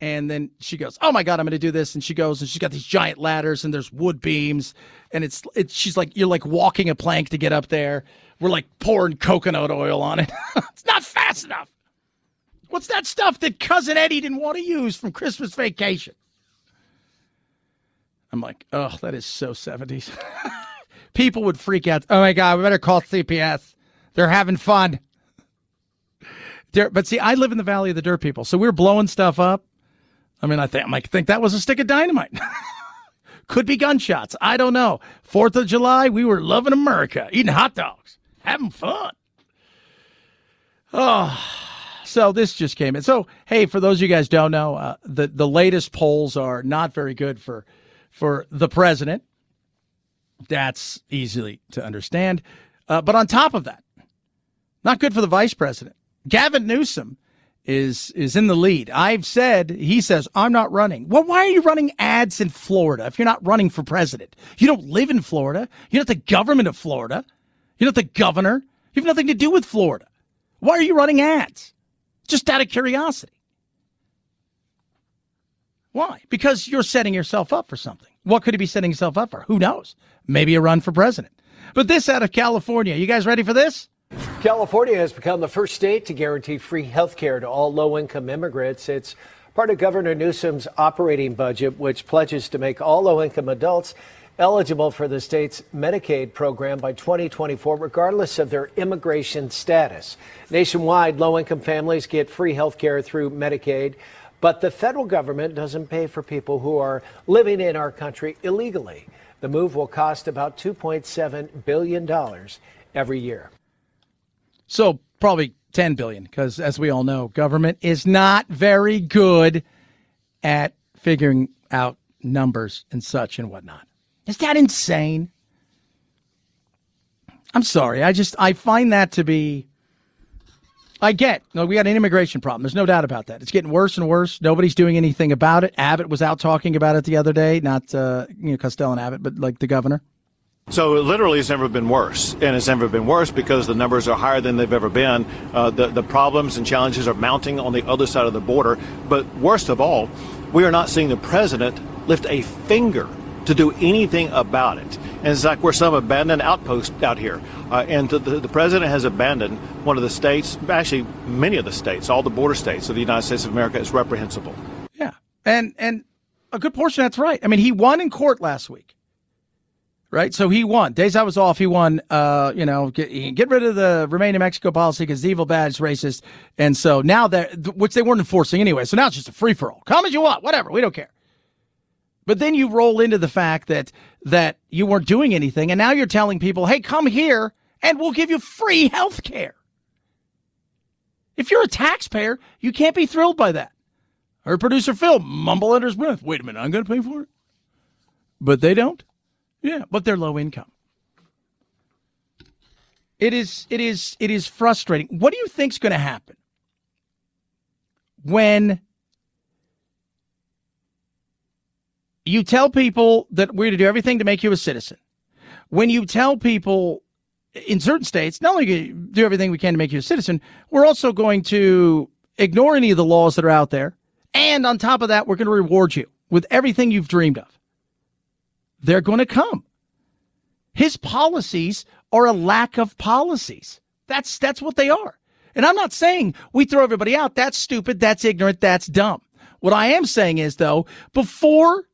And then she goes, "Oh my god, I'm going to do this." And she goes, and she's got these giant ladders, and there's wood beams, and it's it's she's like you're like walking a plank to get up there. We're like pouring coconut oil on it. it's not fast enough. What's that stuff that cousin Eddie didn't want to use from Christmas vacation? I'm like, oh, that is so 70s. People would freak out. Oh my God, we better call CPS. They're having fun. They're, but see, I live in the Valley of the Dirt People, so we are blowing stuff up. I mean, I think I might think that was a stick of dynamite. Could be gunshots. I don't know. Fourth of July, we were loving America, eating hot dogs having fun. Oh, so this just came in. So hey, for those of you guys don't know, uh, the the latest polls are not very good for for the president. That's easily to understand. Uh, but on top of that, not good for the vice president. Gavin Newsom is is in the lead. I've said he says I'm not running. Well, why are you running ads in Florida if you're not running for president? You don't live in Florida. You're not the government of Florida. You're not the governor. You have nothing to do with Florida. Why are you running ads? Just out of curiosity. Why? Because you're setting yourself up for something. What could he be setting himself up for? Who knows? Maybe a run for president. But this out of California. You guys ready for this? California has become the first state to guarantee free health care to all low income immigrants. It's part of Governor Newsom's operating budget, which pledges to make all low income adults eligible for the state's Medicaid program by 2024, regardless of their immigration status. Nationwide, low income families get free health care through Medicaid, but the federal government doesn't pay for people who are living in our country illegally. The move will cost about $2.7 billion every year. So probably 10 billion because as we all know, government is not very good at figuring out numbers and such and whatnot. Is that insane? I'm sorry. I just I find that to be I get. No, we got an immigration problem. There's no doubt about that. It's getting worse and worse. Nobody's doing anything about it. Abbott was out talking about it the other day, not uh, you know Costello and Abbott, but like the governor. So it literally has never been worse, and it's never been worse because the numbers are higher than they've ever been. Uh, the the problems and challenges are mounting on the other side of the border. But worst of all, we are not seeing the president lift a finger to do anything about it. And it's like we're some abandoned outpost out here. Uh, and the, the president has abandoned one of the states, actually many of the states, all the border states of the United States of America. is reprehensible. Yeah, and and a good portion that's right. I mean, he won in court last week right? So he won. Days I was off, he won. Uh, you know, get, get rid of the remain in Mexico policy because evil, bad, it's racist, and so now that which they weren't enforcing anyway. So now it's just a free for all. Come as you want, whatever. We don't care. But then you roll into the fact that that you weren't doing anything, and now you're telling people, "Hey, come here, and we'll give you free health care." If you're a taxpayer, you can't be thrilled by that. Our producer Phil mumble under his breath, "Wait a minute, I'm going to pay for it," but they don't. Yeah, but they're low income. It is it is it is frustrating. What do you think's going to happen when you tell people that we're going to do everything to make you a citizen? When you tell people in certain states, not only do everything we can to make you a citizen, we're also going to ignore any of the laws that are out there. And on top of that, we're going to reward you with everything you've dreamed of they're going to come. His policies are a lack of policies. That's that's what they are. And I'm not saying we throw everybody out. That's stupid. That's ignorant. That's dumb. What I am saying is though, before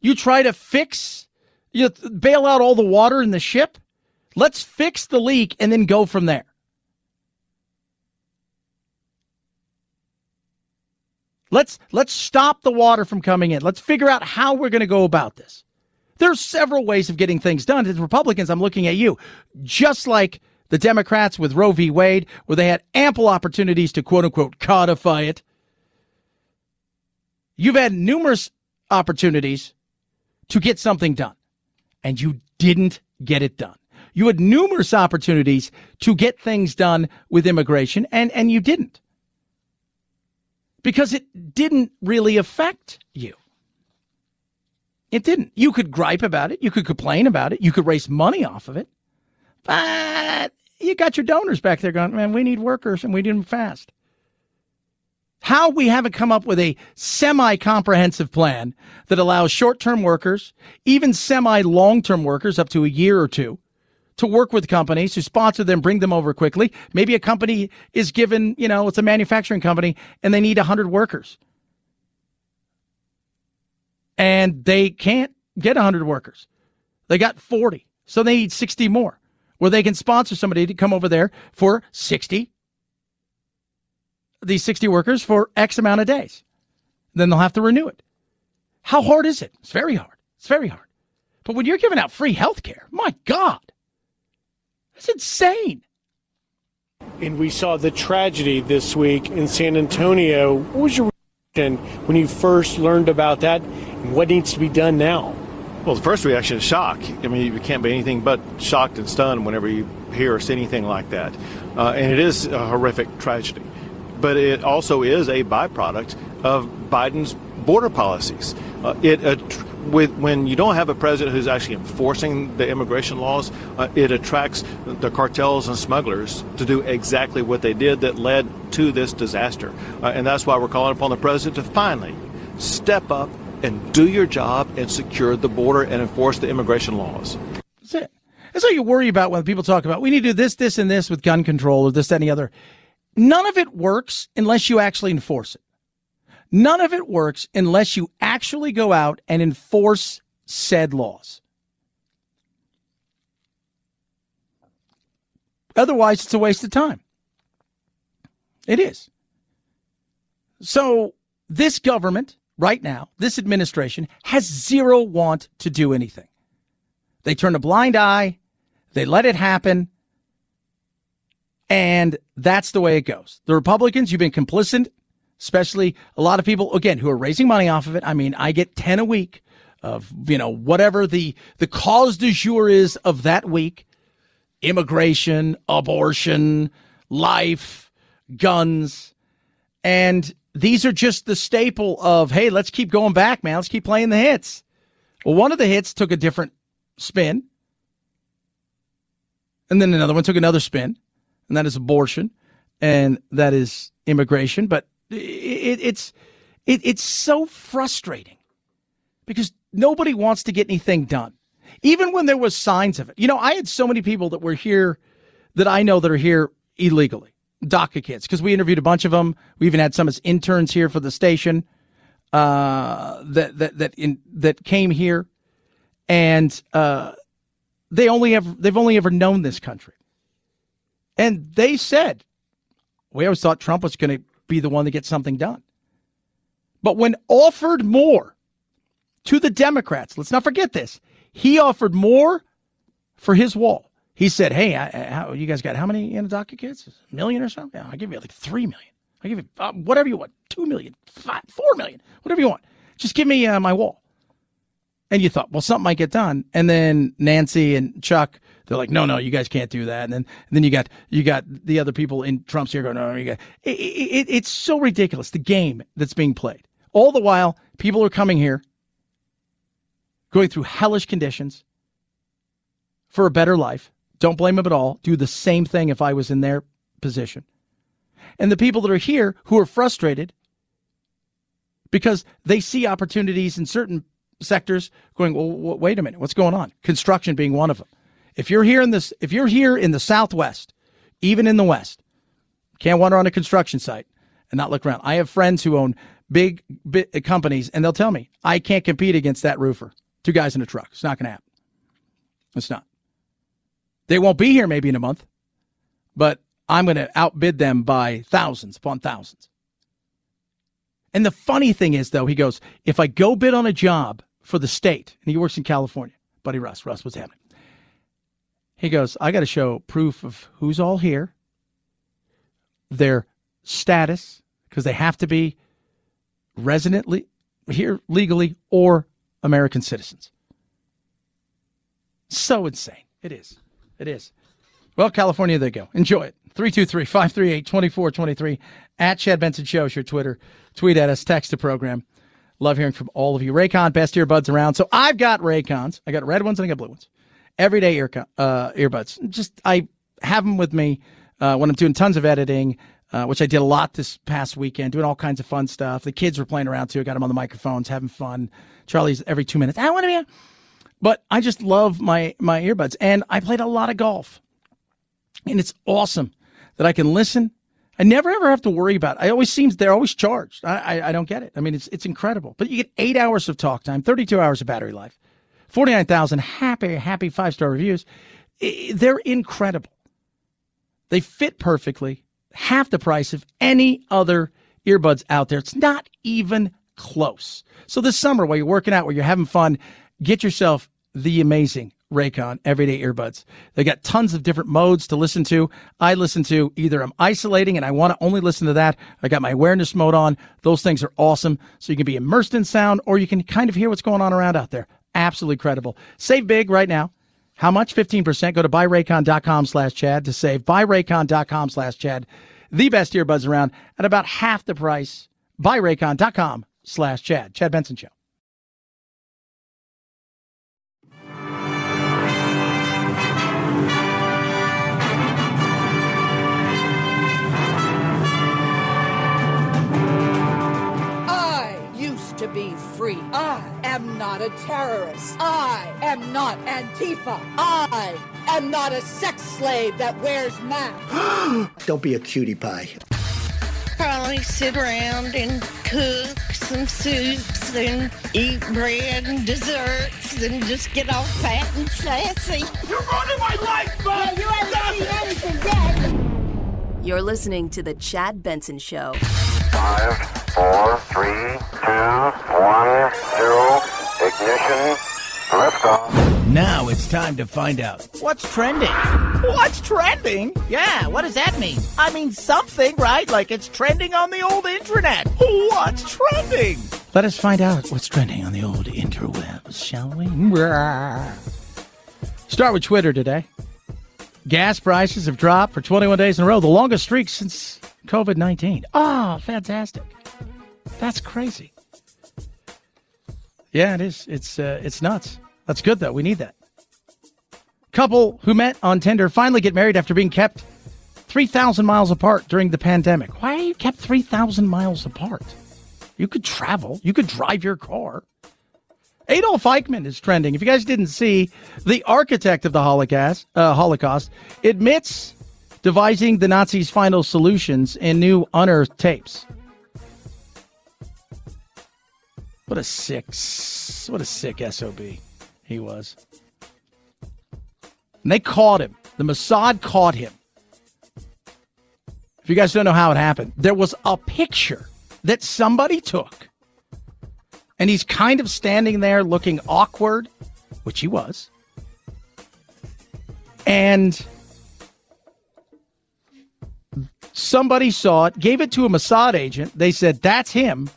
you try to fix, you bail out all the water in the ship, let's fix the leak and then go from there. Let's let's stop the water from coming in. Let's figure out how we're going to go about this. There's several ways of getting things done. As Republicans, I'm looking at you. Just like the Democrats with Roe v. Wade, where they had ample opportunities to quote unquote codify it. You've had numerous opportunities to get something done, and you didn't get it done. You had numerous opportunities to get things done with immigration, and, and you didn't. Because it didn't really affect you. It didn't. You could gripe about it. You could complain about it. You could raise money off of it. But you got your donors back there going, man, we need workers and we need them fast. How we haven't come up with a semi comprehensive plan that allows short term workers, even semi long term workers up to a year or two, to work with companies to sponsor them, bring them over quickly. Maybe a company is given, you know, it's a manufacturing company and they need 100 workers and they can't get 100 workers. They got 40. So they need 60 more where they can sponsor somebody to come over there for 60 these 60 workers for X amount of days. Then they'll have to renew it. How hard is it? It's very hard. It's very hard. But when you're giving out free health care, my God, that's insane. And we saw the tragedy this week in San Antonio. What was your reaction when you first learned about that and what needs to be done now? Well, the first reaction is shock. I mean, you can't be anything but shocked and stunned whenever you hear or see anything like that. Uh, and it is a horrific tragedy. But it also is a byproduct of Biden's border policies. Uh, it uh, with when you don't have a president who's actually enforcing the immigration laws, uh, it attracts the cartels and smugglers to do exactly what they did that led to this disaster. Uh, and that's why we're calling upon the president to finally step up and do your job and secure the border and enforce the immigration laws. That's it. That's what you worry about when people talk about we need to do this, this, and this with gun control or this, the other. None of it works unless you actually enforce it. None of it works unless you actually go out and enforce said laws. Otherwise, it's a waste of time. It is. So, this government right now, this administration has zero want to do anything. They turn a blind eye, they let it happen, and that's the way it goes. The Republicans, you've been complicit, especially a lot of people, again, who are raising money off of it. I mean, I get 10 a week of, you know, whatever the, the cause du jour is of that week immigration, abortion, life, guns. And these are just the staple of, hey, let's keep going back, man. Let's keep playing the hits. Well, one of the hits took a different spin. And then another one took another spin, and that is abortion, and that is immigration. But it, it's it, it's so frustrating because nobody wants to get anything done, even when there was signs of it. You know, I had so many people that were here that I know that are here illegally, DACA kids, because we interviewed a bunch of them. We even had some as interns here for the station uh, that that that in that came here and uh, they only have they've only ever known this country. And they said, we always thought Trump was going to be the one to get something done. But when offered more to the Democrats, let's not forget this, he offered more for his wall. He said, "Hey, I, how, you guys got how many in DACA kids? A million or so? Yeah, I'll give you like three million. I'll give you uh, whatever you want, two million, five, four million, whatever you want. Just give me uh, my wall." And you thought, well, something might get done. And then Nancy and Chuck, they're like, no, no, you guys can't do that. And then, and then you got, you got the other people in Trump's ear going, no, you got, it, it, it's so ridiculous. The game that's being played. All the while, people are coming here, going through hellish conditions for a better life. Don't blame them at all. Do the same thing if I was in their position. And the people that are here who are frustrated because they see opportunities in certain sectors going, well, wait a minute, what's going on? Construction being one of them. If you're here in this, if you're here in the Southwest, even in the West, can't wander on a construction site and not look around. I have friends who own big, big uh, companies, and they'll tell me I can't compete against that roofer. Two guys in a truck. It's not going to happen. It's not. They won't be here maybe in a month, but I'm going to outbid them by thousands upon thousands. And the funny thing is, though, he goes, if I go bid on a job for the state, and he works in California. Buddy Russ, Russ, what's happening? He goes, I got to show proof of who's all here, their status, because they have to be residently here legally or American citizens. So insane. It is. It is. Well, California, there you go. Enjoy it. 323 538 2423 at Chad Benson Show is your Twitter. Tweet at us, text the program. Love hearing from all of you. Raycon, best earbuds around. So I've got Raycons. I got red ones and I got blue ones. Everyday ear uh, earbuds. Just I have them with me uh, when I'm doing tons of editing, uh, which I did a lot this past weekend, doing all kinds of fun stuff. The kids were playing around too. I got them on the microphones, having fun. Charlie's every two minutes. I want to be. But I just love my my earbuds, and I played a lot of golf, and it's awesome that I can listen I never ever have to worry about. It. I always seems they're always charged. I, I, I don't get it. I mean, it's it's incredible. But you get eight hours of talk time, thirty two hours of battery life, forty nine thousand happy happy five star reviews. They're incredible. They fit perfectly, half the price of any other earbuds out there. It's not even close. So this summer, while you're working out, while you're having fun, get yourself the amazing Raycon everyday earbuds. They got tons of different modes to listen to. I listen to either I'm isolating and I want to only listen to that. I got my awareness mode on. Those things are awesome. So you can be immersed in sound or you can kind of hear what's going on around out there. Absolutely credible. Save big right now. How much? 15%. Go to buyraycon.com slash Chad to save. Buyraycon.com slash Chad. The best earbuds around at about half the price. Buyraycon.com slash Chad. Chad Benson Show. I am not a terrorist. I am not Antifa. I am not a sex slave that wears masks. Don't be a cutie pie. Probably sit around and cook some soups and eat bread and desserts and just get all fat and sassy. You're ruining my life, Yeah, you haven't seen anything yet. You're listening to The Chad Benson Show. Five, four, three, two, one, zero. Ignition. Liftoff. Now it's time to find out what's trending. What's trending? Yeah, what does that mean? I mean something, right? Like it's trending on the old internet. What's trending? Let us find out what's trending on the old interwebs, shall we? Start with Twitter today. Gas prices have dropped for 21 days in a row, the longest streak since COVID 19. Oh, fantastic. That's crazy. Yeah, it is. It's uh, it's nuts. That's good though. We need that. Couple who met on Tinder finally get married after being kept 3,000 miles apart during the pandemic. Why are you kept 3,000 miles apart? You could travel. You could drive your car. Adolf Eichmann is trending. If you guys didn't see, the architect of the Holocaust, uh, Holocaust admits devising the Nazis' final solutions in new unearthed tapes. What a sick, what a sick SOB he was. And they caught him. The Mossad caught him. If you guys don't know how it happened, there was a picture that somebody took. And he's kind of standing there looking awkward, which he was. And somebody saw it, gave it to a Mossad agent. They said, that's him.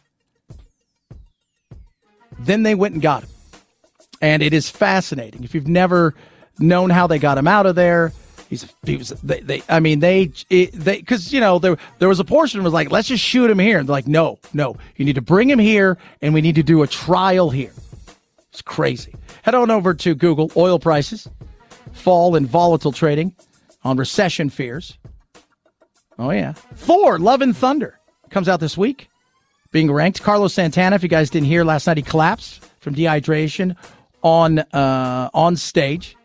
Then they went and got him. And it is fascinating. If you've never known how they got him out of there, he's he was they, they I mean they it, they because you know there there was a portion was like let's just shoot him here and they're like no no you need to bring him here and we need to do a trial here. It's crazy. Head on over to Google oil prices fall in volatile trading on recession fears. Oh yeah, Thor Love and Thunder comes out this week being ranked. Carlos Santana, if you guys didn't hear last night, he collapsed from dehydration on uh, on stage.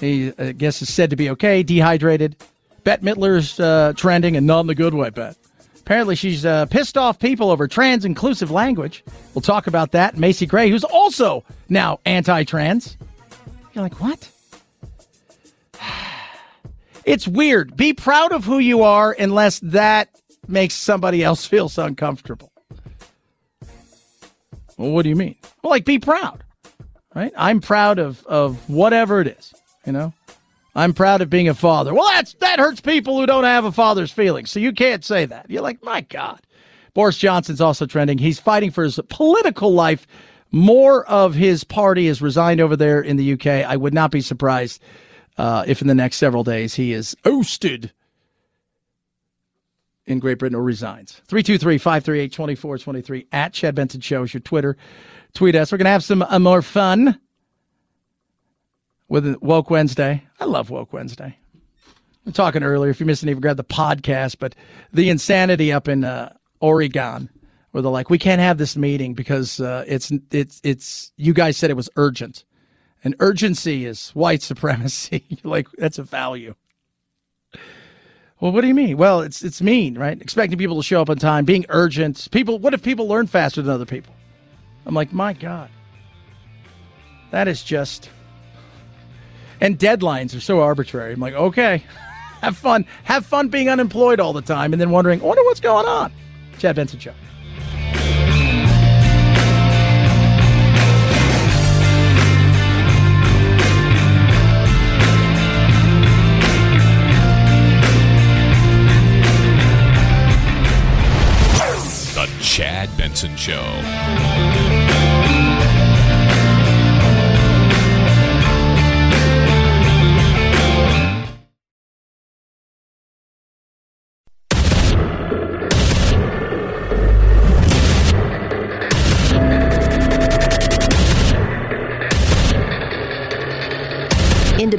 He, I guess, is said to be okay, dehydrated. Bette Midler's uh, trending, and not in the good way, Bet. Apparently, she's uh, pissed off people over trans inclusive language. We'll talk about that. Macy Gray, who's also now anti trans. You're like, what? It's weird. Be proud of who you are unless that makes somebody else feel so uncomfortable. Well, what do you mean? Well, like be proud, right? I'm proud of of whatever it is. You know, I'm proud of being a father. Well, that's that hurts people who don't have a father's feelings. So you can't say that. You're like, my God. Boris Johnson's also trending. He's fighting for his political life. More of his party has resigned over there in the UK. I would not be surprised uh, if in the next several days he is ousted in Great Britain or resigns. 323 538 2423 at Chad Benson Show is your Twitter. Tweet us. We're going to have some uh, more fun with Woke Wednesday. I love Woke Wednesday. We are talking earlier, if you missed any, grab the podcast, but the insanity up in uh, Oregon where they're like, we can't have this meeting because uh, it's, it's, it's, you guys said it was urgent. And urgency is white supremacy. like, that's a value. Well, what do you mean? Well, it's it's mean, right? Expecting people to show up on time, being urgent. People, what if people learn faster than other people? I'm like, my God, that is just. And deadlines are so arbitrary. I'm like, okay, have fun, have fun being unemployed all the time, and then wondering, I wonder what's going on. Chad Benson Show. The Chad Benson Show.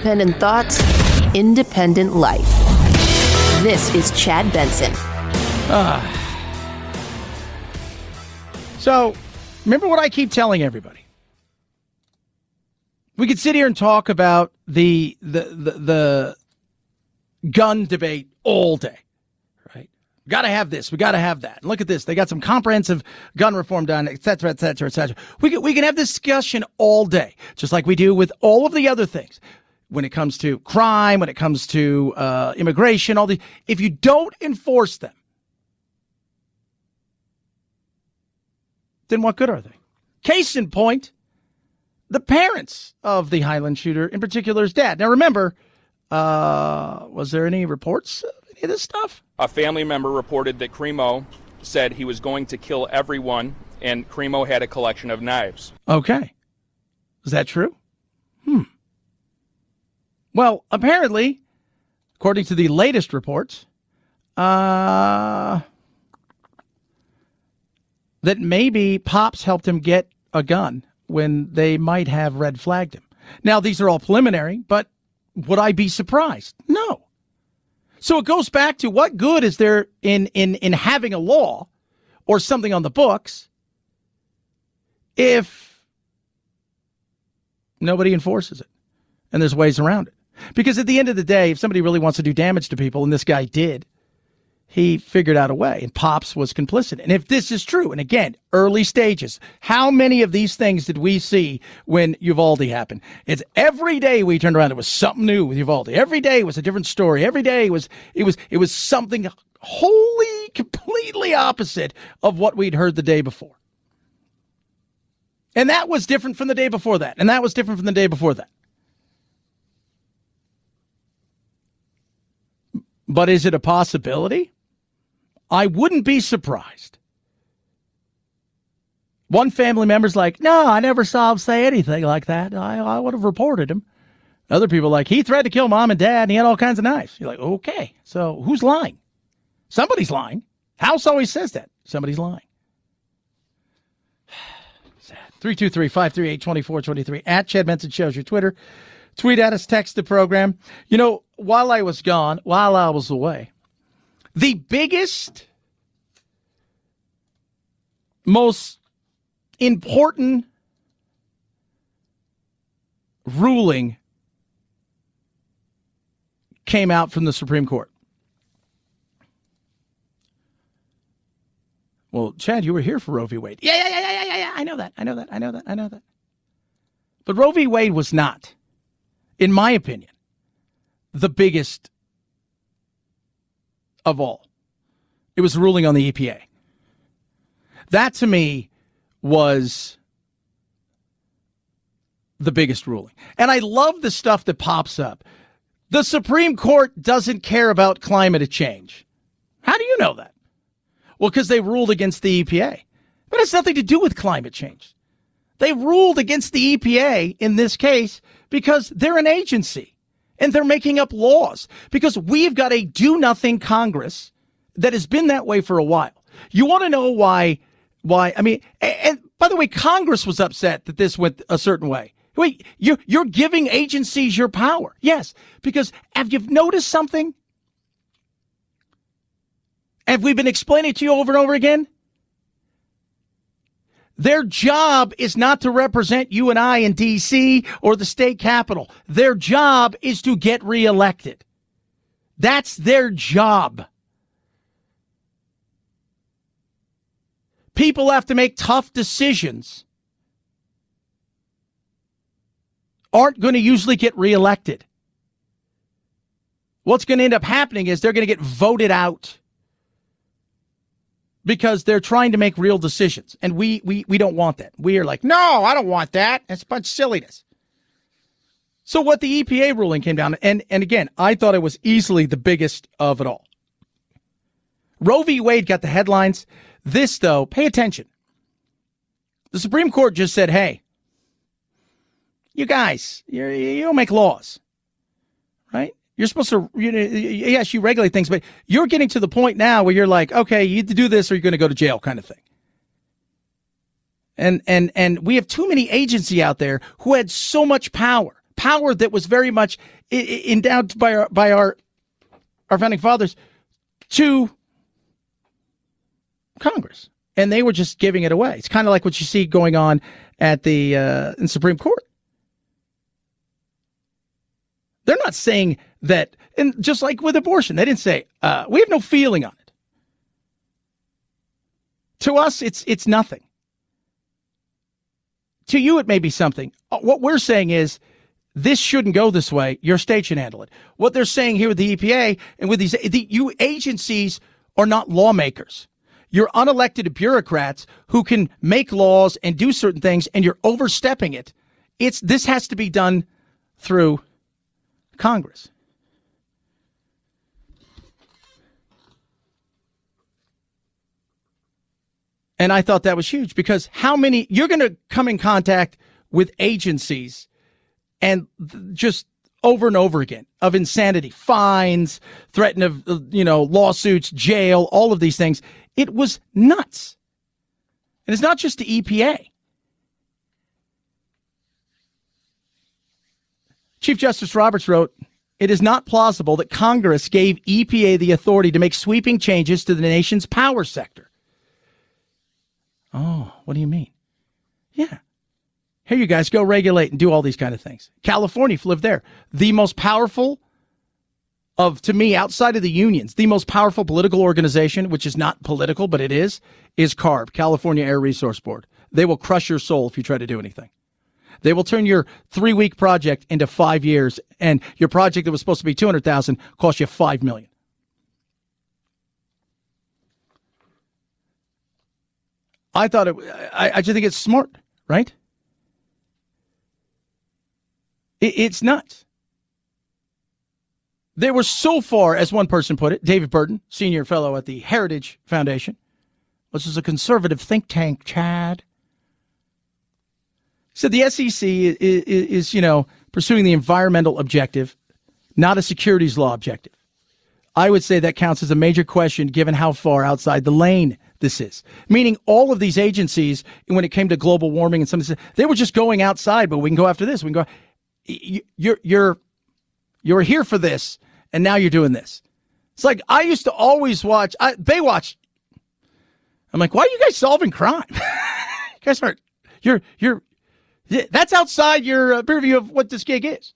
Independent thoughts, independent life. This is Chad Benson. Ah. So, remember what I keep telling everybody. We could sit here and talk about the the the, the gun debate all day, right? Got to have this. We got to have that. And look at this. They got some comprehensive gun reform done, et cetera, et cetera, et cetera. We can, we can have this discussion all day, just like we do with all of the other things. When it comes to crime, when it comes to uh, immigration, all the if you don't enforce them, then what good are they? Case in point, the parents of the Highland shooter, in particular his dad. Now, remember, uh, was there any reports of any of this stuff? A family member reported that Crimo said he was going to kill everyone, and Crimo had a collection of knives. Okay. Is that true? Hmm. Well, apparently, according to the latest reports, uh, that maybe Pops helped him get a gun when they might have red flagged him. Now, these are all preliminary, but would I be surprised? No. So it goes back to what good is there in, in, in having a law or something on the books if nobody enforces it and there's ways around it? Because at the end of the day, if somebody really wants to do damage to people, and this guy did, he figured out a way, and Pops was complicit. And if this is true, and again, early stages, how many of these things did we see when Uvalde happened? It's every day we turned around, it was something new with Uvalde. Every day was a different story. Every day was it was it was something wholly, completely opposite of what we'd heard the day before. And that was different from the day before that. And that was different from the day before that. But is it a possibility? I wouldn't be surprised. One family member's like, no, I never saw him say anything like that. I, I would have reported him. Other people like, he threatened to kill mom and dad and he had all kinds of knives. You're like, okay, so who's lying? Somebody's lying. House always says that. Somebody's lying. 323 538 2423 at Chad Benson Shows your Twitter. Tweet at us, text the program. You know, while I was gone, while I was away, the biggest, most important ruling came out from the Supreme Court. Well, Chad, you were here for Roe v. Wade. Yeah, yeah, yeah, yeah, yeah, yeah. I know that. I know that. I know that. I know that. But Roe v. Wade was not, in my opinion, the biggest of all. It was ruling on the EPA. That to me was the biggest ruling. And I love the stuff that pops up. The Supreme Court doesn't care about climate change. How do you know that? Well, because they ruled against the EPA. But it's nothing to do with climate change. They ruled against the EPA in this case because they're an agency and they're making up laws because we've got a do nothing Congress that has been that way for a while. You want to know why? Why? I mean, and, and by the way, Congress was upset that this went a certain way. Wait, you're, you're giving agencies your power. Yes, because have you noticed something? Have we been explaining to you over and over again? Their job is not to represent you and I in DC or the state capitol. Their job is to get reelected. That's their job. People have to make tough decisions. Aren't going to usually get reelected. What's going to end up happening is they're going to get voted out because they're trying to make real decisions. And we, we, we don't want that. We are like, no, I don't want that. It's a bunch of silliness. So what the EPA ruling came down, and, and again, I thought it was easily the biggest of it all. Roe v. Wade got the headlines. This, though, pay attention. The Supreme Court just said, hey, you guys, you you don't make laws? You're supposed to, you know, yes, you regulate things, but you're getting to the point now where you're like, okay, you need to do this or you're going to go to jail kind of thing. And, and, and we have too many agency out there who had so much power, power that was very much endowed by our, by our, our founding fathers to Congress. and they were just giving it away. It's kind of like what you see going on at the uh, in Supreme Court. They're not saying that, and just like with abortion, they didn't say uh, we have no feeling on it. To us, it's it's nothing. To you, it may be something. Uh, What we're saying is this shouldn't go this way. Your state should handle it. What they're saying here with the EPA and with these, the, you agencies are not lawmakers. You're unelected bureaucrats who can make laws and do certain things, and you're overstepping it. It's this has to be done through Congress. And I thought that was huge because how many you're going to come in contact with agencies and just over and over again of insanity, fines, threat of uh, you know lawsuits, jail, all of these things. It was nuts. And it's not just the EPA. Chief Justice Roberts wrote, It is not plausible that Congress gave EPA the authority to make sweeping changes to the nation's power sector. Oh, what do you mean? Yeah. Here you guys go regulate and do all these kind of things. California, if you live there, the most powerful of, to me, outside of the unions, the most powerful political organization, which is not political, but it is, is CARB, California Air Resource Board. They will crush your soul if you try to do anything. They will turn your three week project into five years, and your project that was supposed to be 200000 cost you 5 million. I thought it, I, I just think it's smart, right? It, it's nuts. They were so far, as one person put it, David Burton, senior fellow at the Heritage Foundation, which is a conservative think tank, Chad, said the SEC is, is, is, you know, pursuing the environmental objective, not a securities law objective. I would say that counts as a major question given how far outside the lane this is. Meaning all of these agencies, when it came to global warming and some of this, they were just going outside, but we can go after this. We can go, you- you're, you're, you're here for this, and now you're doing this. It's like I used to always watch I, Baywatch. I'm like, why are you guys solving crime? you guys aren't. You're you're. That's outside your uh, purview of what this gig is.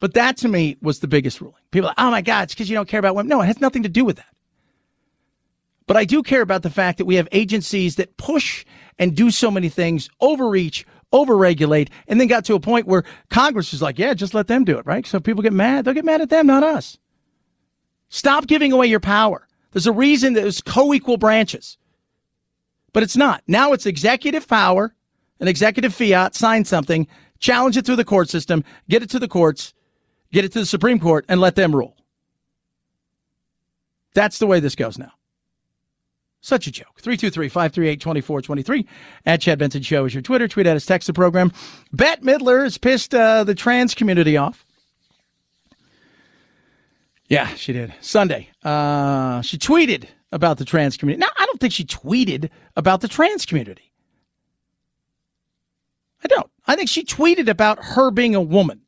But that to me was the biggest ruling. People, are, oh my God, it's because you don't care about women. No, it has nothing to do with that. But I do care about the fact that we have agencies that push and do so many things, overreach, overregulate, and then got to a point where Congress is like, yeah, just let them do it, right? So people get mad, they'll get mad at them, not us. Stop giving away your power. There's a reason that it's co equal branches, but it's not. Now it's executive power, an executive fiat, sign something, challenge it through the court system, get it to the courts, get it to the Supreme Court, and let them rule. That's the way this goes now. Such a joke. 323 538 2423 at Chad Benson Show is your Twitter. Tweet at us, text the program. Bette Midler has pissed uh, the trans community off. Yeah, she did. Sunday. Uh, she tweeted about the trans community. Now, I don't think she tweeted about the trans community. I don't. I think she tweeted about her being a woman.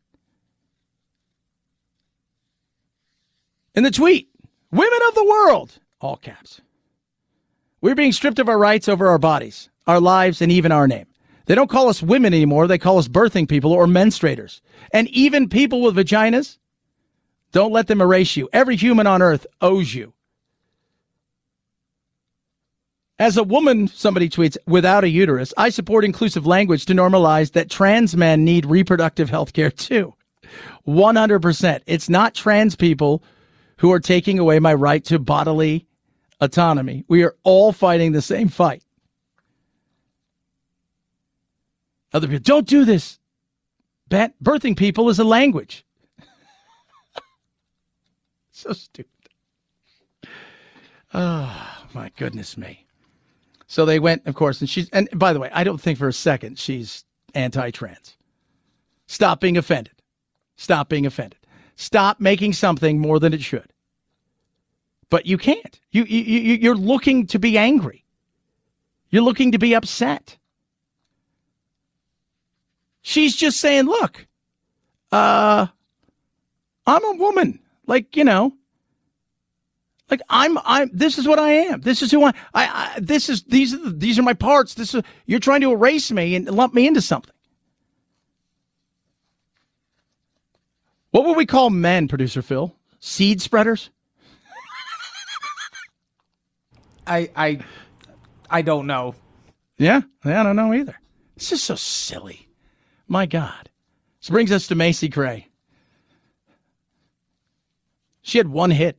In the tweet, women of the world, all caps. We're being stripped of our rights over our bodies, our lives, and even our name. They don't call us women anymore. They call us birthing people or menstruators. And even people with vaginas, don't let them erase you. Every human on earth owes you. As a woman, somebody tweets, without a uterus, I support inclusive language to normalize that trans men need reproductive health care too. 100%. It's not trans people who are taking away my right to bodily autonomy. We are all fighting the same fight. Other people, don't do this. Bet birthing people is a language. so stupid. Oh, my goodness me. So they went, of course, and she's, and by the way, I don't think for a second she's anti trans. Stop being offended. Stop being offended. Stop making something more than it should. But you can't. You, you, you, you're looking to be angry. You're looking to be upset. She's just saying, look, uh, I'm a woman. Like, you know, Like I'm, I'm. This is what I am. This is who I. I. I this is these are the, these are my parts. This is you're trying to erase me and lump me into something. What would we call men, producer Phil? Seed spreaders? I I I don't know. Yeah, I don't know either. This is so silly. My God. This brings us to Macy Gray. She had one hit.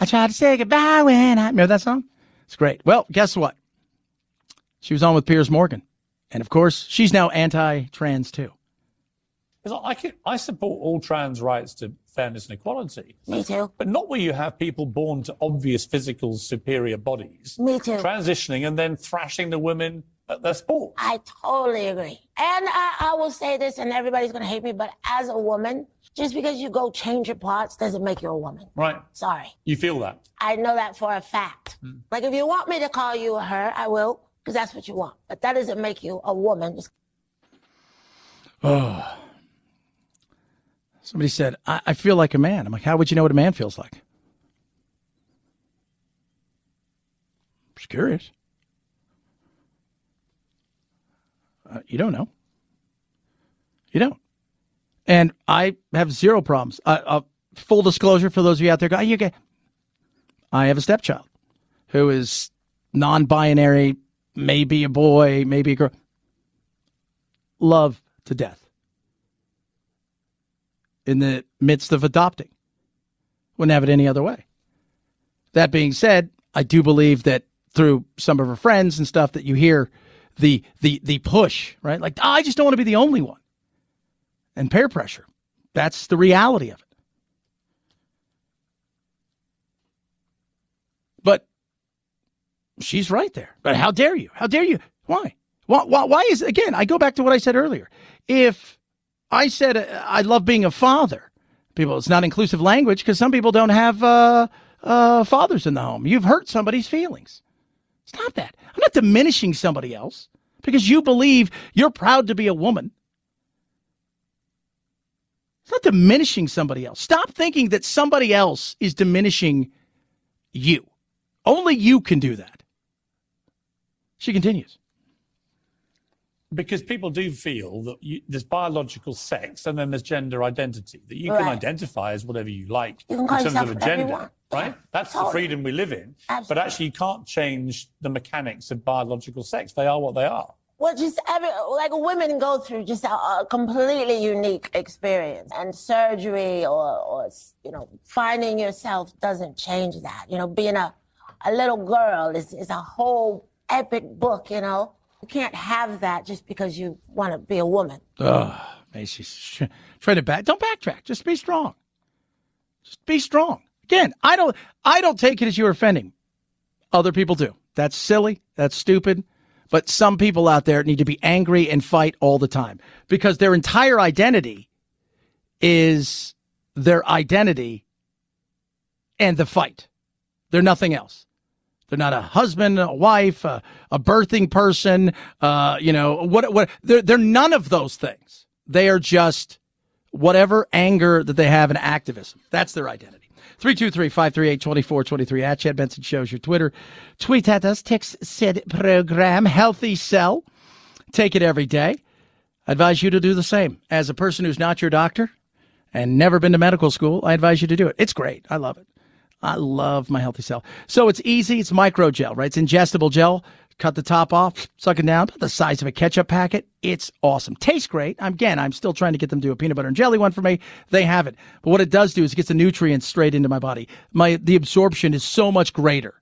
I, tried to say goodbye when I remember that song. It's great. Well, guess what? She was on with Piers Morgan, and of course, she's now anti-trans too. Because I, can, I support all trans rights to fairness and equality. Me too. But not where you have people born to obvious physical superior bodies. Me too. Transitioning and then thrashing the women at their sport. I totally agree. And I, I will say this, and everybody's going to hate me, but as a woman, just because you go change your parts doesn't make you a woman. Right. Sorry. You feel that? I know that for a fact. Like, if you want me to call you a her, I will, because that's what you want. But that doesn't make you a woman. Just Oh. Somebody said, I, I feel like a man. I'm like, how would you know what a man feels like? Just curious. Uh, you don't know. You don't. And I have zero problems. Uh, uh, full disclosure for those of you out there, go, "Oh, you. I have a stepchild who is non-binary, maybe a boy, maybe a girl. Love to death. In the midst of adopting, wouldn't have it any other way. That being said, I do believe that through some of her friends and stuff that you hear the the the push, right? Like, "Oh, I just don't want to be the only one. And peer pressure. That's the reality of it. But she's right there. But how dare you? How dare you? Why? Why, why, why is, again, I go back to what I said earlier. If I said uh, I love being a father, people, it's not inclusive language because some people don't have uh, uh, fathers in the home. You've hurt somebody's feelings. Stop that. I'm not diminishing somebody else because you believe you're proud to be a woman. It's not diminishing somebody else. Stop thinking that somebody else is diminishing you. Only you can do that. She continues. Because people do feel that you, there's biological sex and then there's gender identity, that you can identify as whatever you like You in terms of a gender, want. right? That's the freedom we live in. But actually, you can't change the mechanics of biological sex. They are what they are. Well, just every like women go through just a, a completely unique experience, and surgery or, or you know finding yourself doesn't change that. You know, being a a little girl is is a whole epic book. You know, you can't have that just because you want to be a woman. Ugh, Macy's tr- trying to back. Don't backtrack. Just be strong. Just be strong. Again, I don't. I don't take it as you're offending. Other people do. That's silly. That's stupid. But some people out there need to be angry and fight all the time because their entire identity is their identity and the fight. They're nothing else. They're not a husband, a wife, a, a birthing person. Uh, you know what? What? They're they're none of those things. They are just whatever anger that they have in activism. That's their identity. 323-538-2423 at Chad Benson shows your Twitter. Tweet at us. Text said program healthy cell. Take it every day. I advise you to do the same. As a person who's not your doctor and never been to medical school, I advise you to do it. It's great. I love it. I love my healthy cell. So it's easy. It's micro gel, right? It's ingestible gel. Cut the top off, suck it down, about the size of a ketchup packet. It's awesome. Tastes great. Again, I'm still trying to get them to do a peanut butter and jelly one for me. They have it. But what it does do is it gets the nutrients straight into my body. My the absorption is so much greater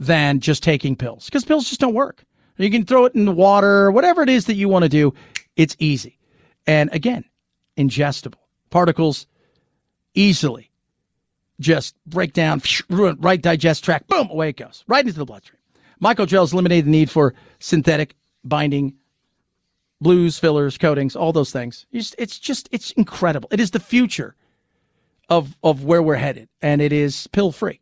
than just taking pills because pills just don't work. You can throw it in the water, whatever it is that you want to do. It's easy. And again, ingestible particles easily just break down, ruin right digest tract, boom, away it goes, right into the bloodstream. Microgels eliminate the need for synthetic binding, blues, fillers, coatings, all those things. You It's just, it's incredible. It is the future of of where we're headed, and it is pill free.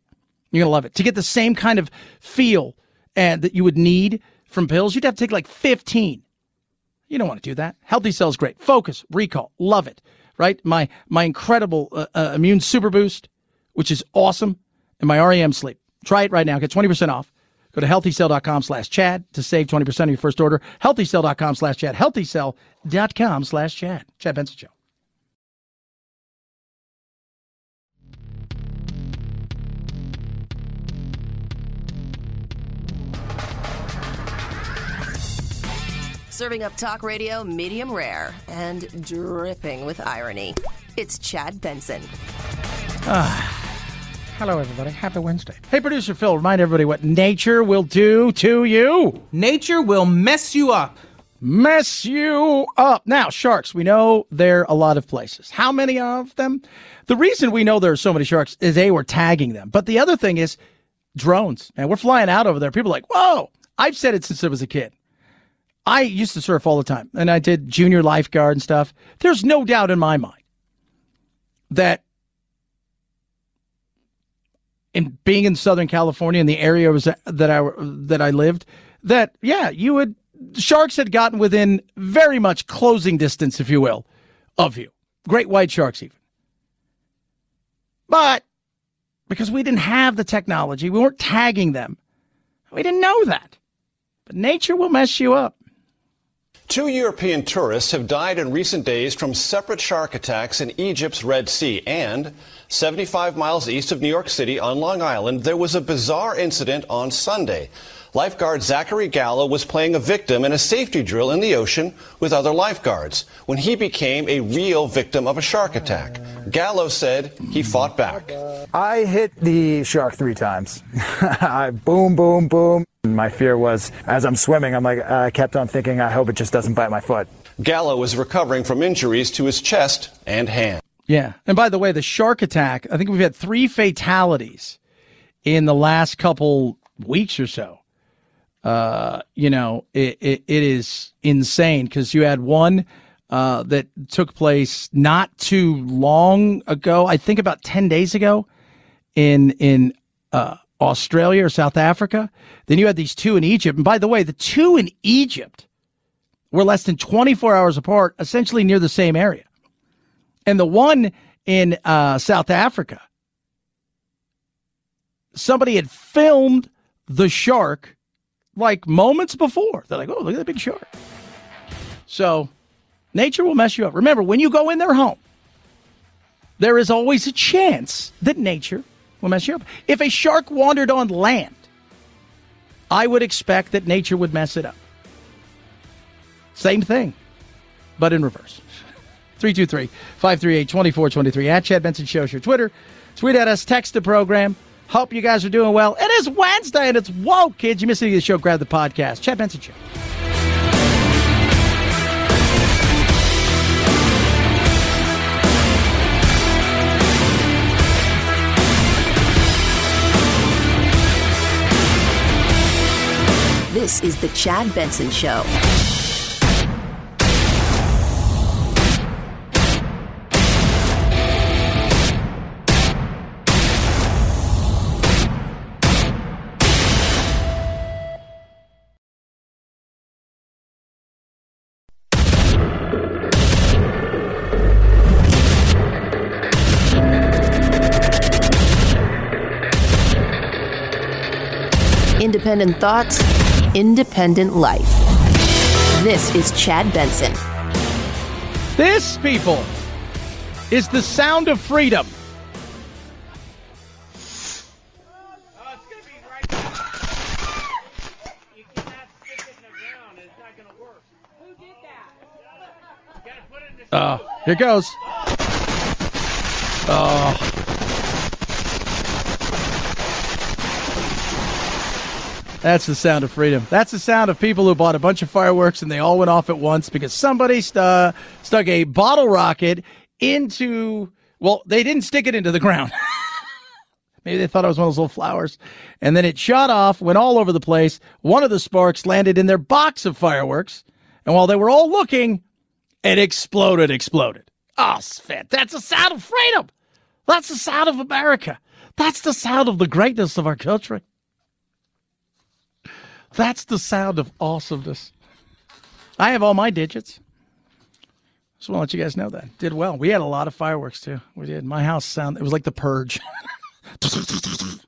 You're gonna love it. To get the same kind of feel and that you would need from pills, you'd have to take like 15. You don't want to do that. Healthy cells, great. Focus, recall, love it. Right? My my incredible uh, uh, immune super boost, which is awesome, and my REM sleep. Try it right now. Get 20% off. Go to healthycell.com slash Chad to save 20% of your first order. Healthycell.com slash Chad. Healthycell.com slash Chad. Chad Benson Show. Serving up talk radio medium rare and dripping with irony. It's Chad Benson. Ah. Hello, everybody. Happy Wednesday. Hey, producer Phil, remind everybody what nature will do to you. Nature will mess you up. Mess you up. Now, sharks, we know they're a lot of places. How many of them? The reason we know there are so many sharks is A, we're tagging them. But the other thing is drones. And we're flying out over there. People are like, whoa. I've said it since I was a kid. I used to surf all the time and I did junior lifeguard and stuff. There's no doubt in my mind that in being in Southern California in the area was that I that I lived, that yeah, you would sharks had gotten within very much closing distance, if you will, of you. Great white sharks, even. But because we didn't have the technology, we weren't tagging them. We didn't know that. But nature will mess you up. Two European tourists have died in recent days from separate shark attacks in Egypt's Red Sea. And 75 miles east of New York City on Long Island, there was a bizarre incident on Sunday. Lifeguard Zachary Gallo was playing a victim in a safety drill in the ocean with other lifeguards when he became a real victim of a shark attack. Gallo said he fought back. I hit the shark three times. I boom, boom, boom. My fear was as I'm swimming, I'm like, I kept on thinking, I hope it just doesn't bite my foot. Gallo is recovering from injuries to his chest and hand. Yeah. And by the way, the shark attack, I think we've had three fatalities in the last couple weeks or so. Uh, you know, it, it, it is insane because you had one uh, that took place not too long ago, I think about 10 days ago in, in, uh, Australia or South Africa. Then you had these two in Egypt. And by the way, the two in Egypt were less than 24 hours apart, essentially near the same area. And the one in uh, South Africa, somebody had filmed the shark like moments before. They're like, oh, look at that big shark. So nature will mess you up. Remember, when you go in their home, there is always a chance that nature will mess you up. If a shark wandered on land, I would expect that nature would mess it up. Same thing, but in reverse. 323 538 2423 at Chad Benson Show. Your Twitter. Tweet at us, text the program. Hope you guys are doing well. It is Wednesday and it's woke, kids. You missed any of the show, grab the podcast. Chad Benson Show. This is the Chad Benson Show. Independent thoughts, independent life. This is Chad Benson. This, people, is the sound of freedom. Oh, here goes. Oh. That's the sound of freedom. That's the sound of people who bought a bunch of fireworks and they all went off at once because somebody stu- stuck a bottle rocket into, well, they didn't stick it into the ground. Maybe they thought it was one of those little flowers. And then it shot off, went all over the place. One of the sparks landed in their box of fireworks. And while they were all looking, it exploded, exploded. Oh, Sven, that's the sound of freedom. That's the sound of America. That's the sound of the greatness of our country. That's the sound of awesomeness. I have all my digits. Just want to let you guys know that. Did well. We had a lot of fireworks too. We did. My house sound it was like the purge.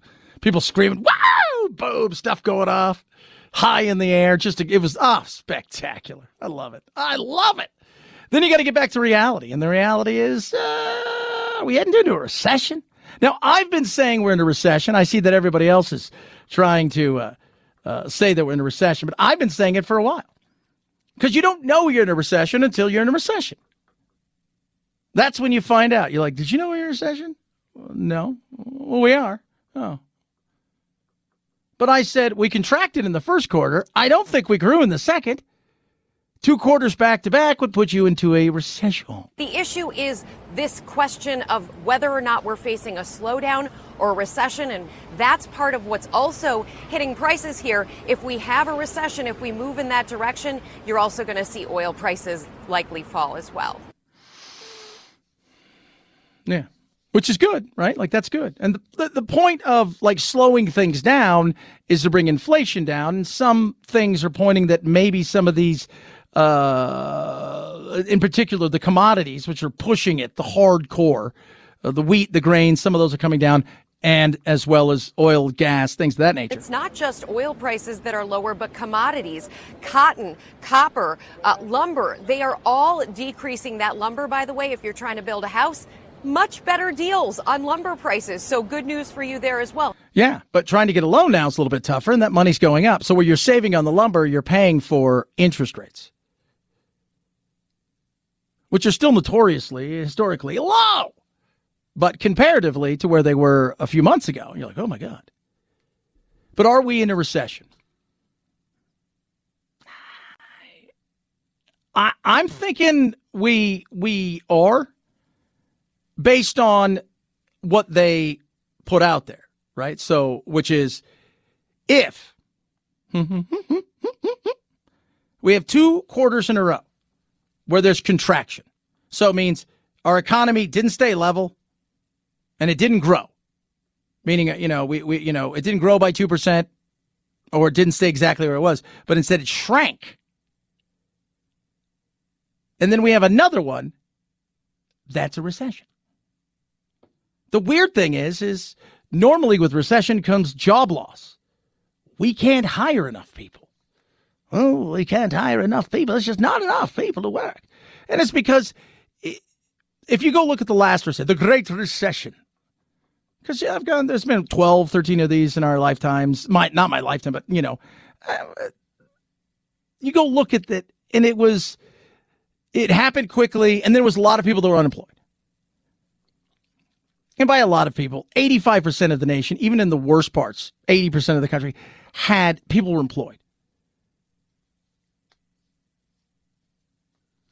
People screaming, wow, boom, stuff going off, high in the air. Just to, it was ah spectacular. I love it. I love it. Then you got to get back to reality, and the reality is uh, we heading into a recession. Now I've been saying we're in a recession. I see that everybody else is trying to uh, uh, say that we're in a recession, but I've been saying it for a while because you don't know you're in a recession until you're in a recession. That's when you find out. You're like, did you know we we're in a recession? No. Well, we are. Oh. But I said we contracted in the first quarter. I don't think we grew in the second. Two quarters back to back would put you into a recession. The issue is this question of whether or not we're facing a slowdown or a recession, and that's part of what's also hitting prices here. If we have a recession, if we move in that direction, you're also going to see oil prices likely fall as well. Yeah. Which is good, right? Like that's good. And the, the, the point of like slowing things down is to bring inflation down. And some things are pointing that maybe some of these uh, in particular the commodities, which are pushing it, the hardcore, uh, the wheat, the grain, some of those are coming down, and as well as oil, gas, things of that nature. It's not just oil prices that are lower, but commodities, cotton, copper, uh, lumber, they are all decreasing. That lumber, by the way, if you're trying to build a house, much better deals on lumber prices. So good news for you there as well. Yeah, but trying to get a loan now is a little bit tougher, and that money's going up. So where you're saving on the lumber, you're paying for interest rates which are still notoriously, historically low, but comparatively to where they were a few months ago, you're like, oh my God. But are we in a recession? I, I'm thinking we we are based on what they put out there, right? So, which is if we have two quarters in a row where there's contraction. So it means our economy didn't stay level and it didn't grow. Meaning, uh, you know, we, we you know, it didn't grow by 2% or it didn't stay exactly where it was, but instead it shrank. And then we have another one. That's a recession. The weird thing is, is normally with recession comes job loss. We can't hire enough people oh, we can't hire enough people. There's just not enough people to work. And it's because if you go look at the last recession, the Great Recession, because yeah, I've gone, there's been 12, 13 of these in our lifetimes. My, not my lifetime, but you know, uh, you go look at that, and it was, it happened quickly, and there was a lot of people that were unemployed. And by a lot of people, 85% of the nation, even in the worst parts, 80% of the country, had people were employed.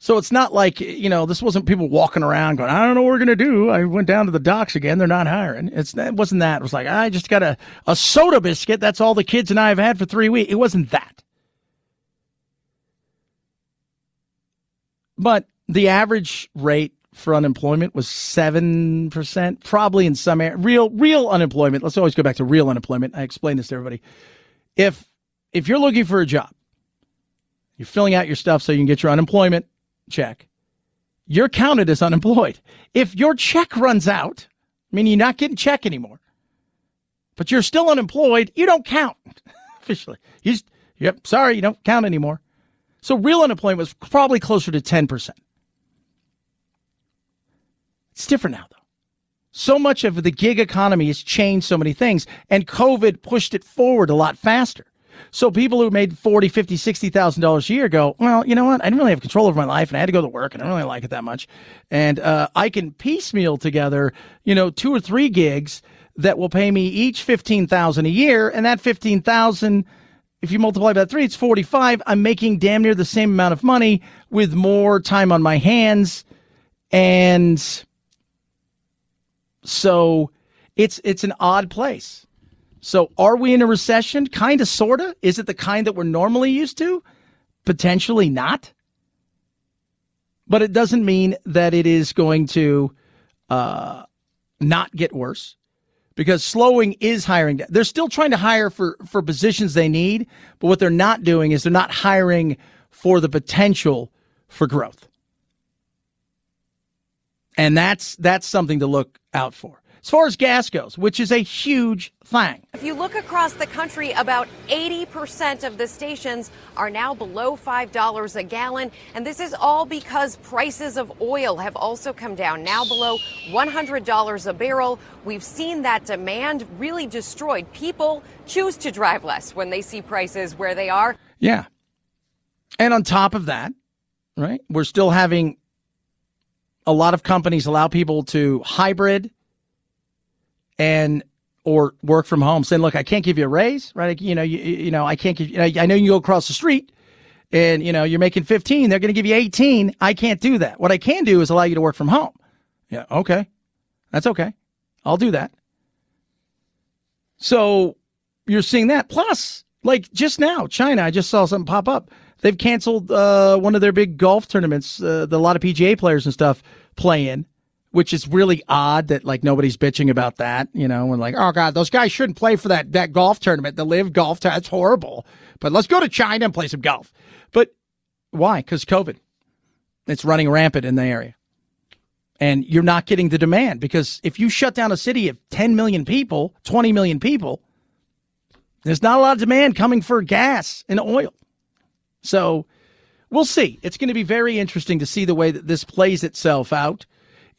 So it's not like, you know, this wasn't people walking around going, I don't know what we're going to do. I went down to the docks again. They're not hiring. It's, it wasn't that. It was like, I just got a, a soda biscuit. That's all the kids and I have had for three weeks. It wasn't that. But the average rate for unemployment was 7%, probably in some area. Real, real unemployment. Let's always go back to real unemployment. I explain this to everybody. If, if you're looking for a job, you're filling out your stuff so you can get your unemployment check, you're counted as unemployed. If your check runs out, meaning you're not getting check anymore, but you're still unemployed, you don't count officially. You just, yep, sorry, you don't count anymore. So real unemployment was probably closer to 10%. It's different now, though. So much of the gig economy has changed so many things, and COVID pushed it forward a lot faster. So people who made forty, fifty, sixty thousand dollars a year go, well, you know what? I didn't really have control over my life, and I had to go to work, and I don't really like it that much. And uh, I can piecemeal together, you know, two or three gigs that will pay me each fifteen thousand a year, and that fifteen thousand. If you multiply by three, it's 45. I'm making damn near the same amount of money with more time on my hands. And so it's, it's an odd place. So are we in a recession? Kind of, sort of. Is it the kind that we're normally used to? Potentially not. But it doesn't mean that it is going to uh, not get worse because slowing is hiring. They're still trying to hire for, for positions they need, but what they're not doing is they're not hiring for the potential for growth. And that's that's something to look out for. As far as gas goes, which is a huge thing. If you look across the country, about 80% of the stations are now below $5 a gallon. And this is all because prices of oil have also come down, now below $100 a barrel. We've seen that demand really destroyed. People choose to drive less when they see prices where they are. Yeah. And on top of that, right, we're still having a lot of companies allow people to hybrid and or work from home saying look i can't give you a raise right? You know you, you know i can't give you i know you go across the street and you know you're making 15 they're going to give you 18 i can't do that. What i can do is allow you to work from home. Yeah okay. That's okay. I'll do that. So you're seeing that. Plus like just now china i just saw something pop up. They've canceled uh, one of their big golf tournaments uh, the, a lot of pga players and stuff play in which is really odd that like nobody's bitching about that, you know, and like, oh god, those guys shouldn't play for that that golf tournament, the LIV Golf. That's horrible. But let's go to China and play some golf. But why? Because COVID, it's running rampant in the area, and you're not getting the demand because if you shut down a city of 10 million people, 20 million people, there's not a lot of demand coming for gas and oil. So we'll see. It's going to be very interesting to see the way that this plays itself out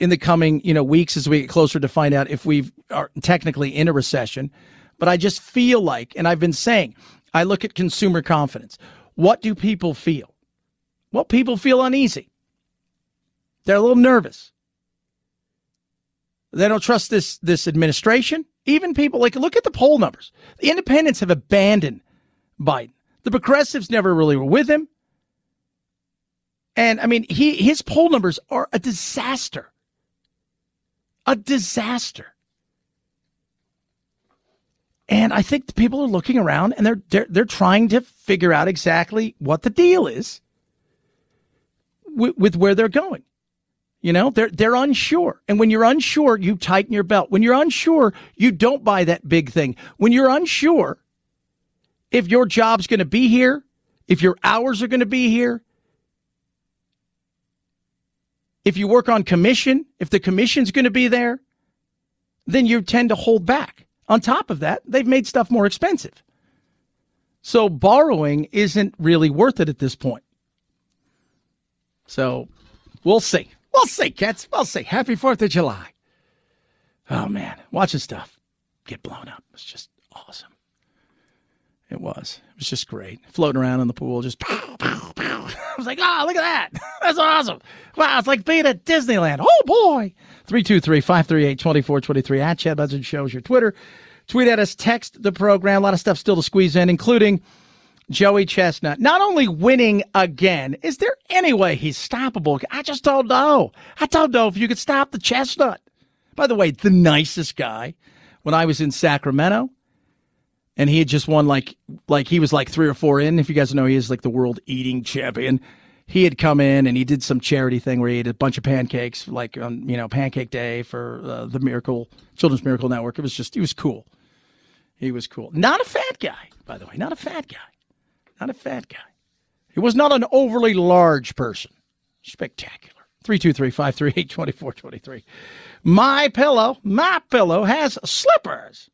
in the coming you know weeks as we get closer to find out if we are technically in a recession. But I just feel like, and I've been saying, I look at consumer confidence. What do people feel? Well, people feel uneasy. They're a little nervous. They don't trust this this administration. Even people like look at the poll numbers. The independents have abandoned Biden. The progressives never really were with him. And I mean, he his poll numbers are a disaster a disaster. And I think people are looking around and they're, they're they're trying to figure out exactly what the deal is with, with where they're going. You know, they're they're unsure. And when you're unsure, you tighten your belt. When you're unsure, you don't buy that big thing. When you're unsure if your job's going to be here, if your hours are going to be here, if you work on commission, if the commission's going to be there, then you tend to hold back. On top of that, they've made stuff more expensive. So borrowing isn't really worth it at this point. So we'll see. We'll see, cats. We'll see. Happy 4th of July. Oh, man. Watching stuff get blown up. It's just awesome. It was. It was just great. Floating around in the pool, just pow, pow, pow. I was like, oh, look at that. That's awesome. Wow, it's like being at Disneyland. Oh, boy. 323 538 2423 at Chad Benson Shows your Twitter. Tweet at us, text the program. A lot of stuff still to squeeze in, including Joey Chestnut. Not only winning again, is there any way he's stoppable? I just don't know. I don't know if you could stop the Chestnut. By the way, the nicest guy when I was in Sacramento and he had just won like like he was like three or four in. If you guys know, he is like the world eating champion. He had come in and he did some charity thing where he ate a bunch of pancakes, like on you know Pancake Day for uh, the Miracle Children's Miracle Network. It was just he was cool. He was cool. Not a fat guy, by the way. Not a fat guy. Not a fat guy. He was not an overly large person. Spectacular. 323-538-2423. My pillow, my pillow has slippers.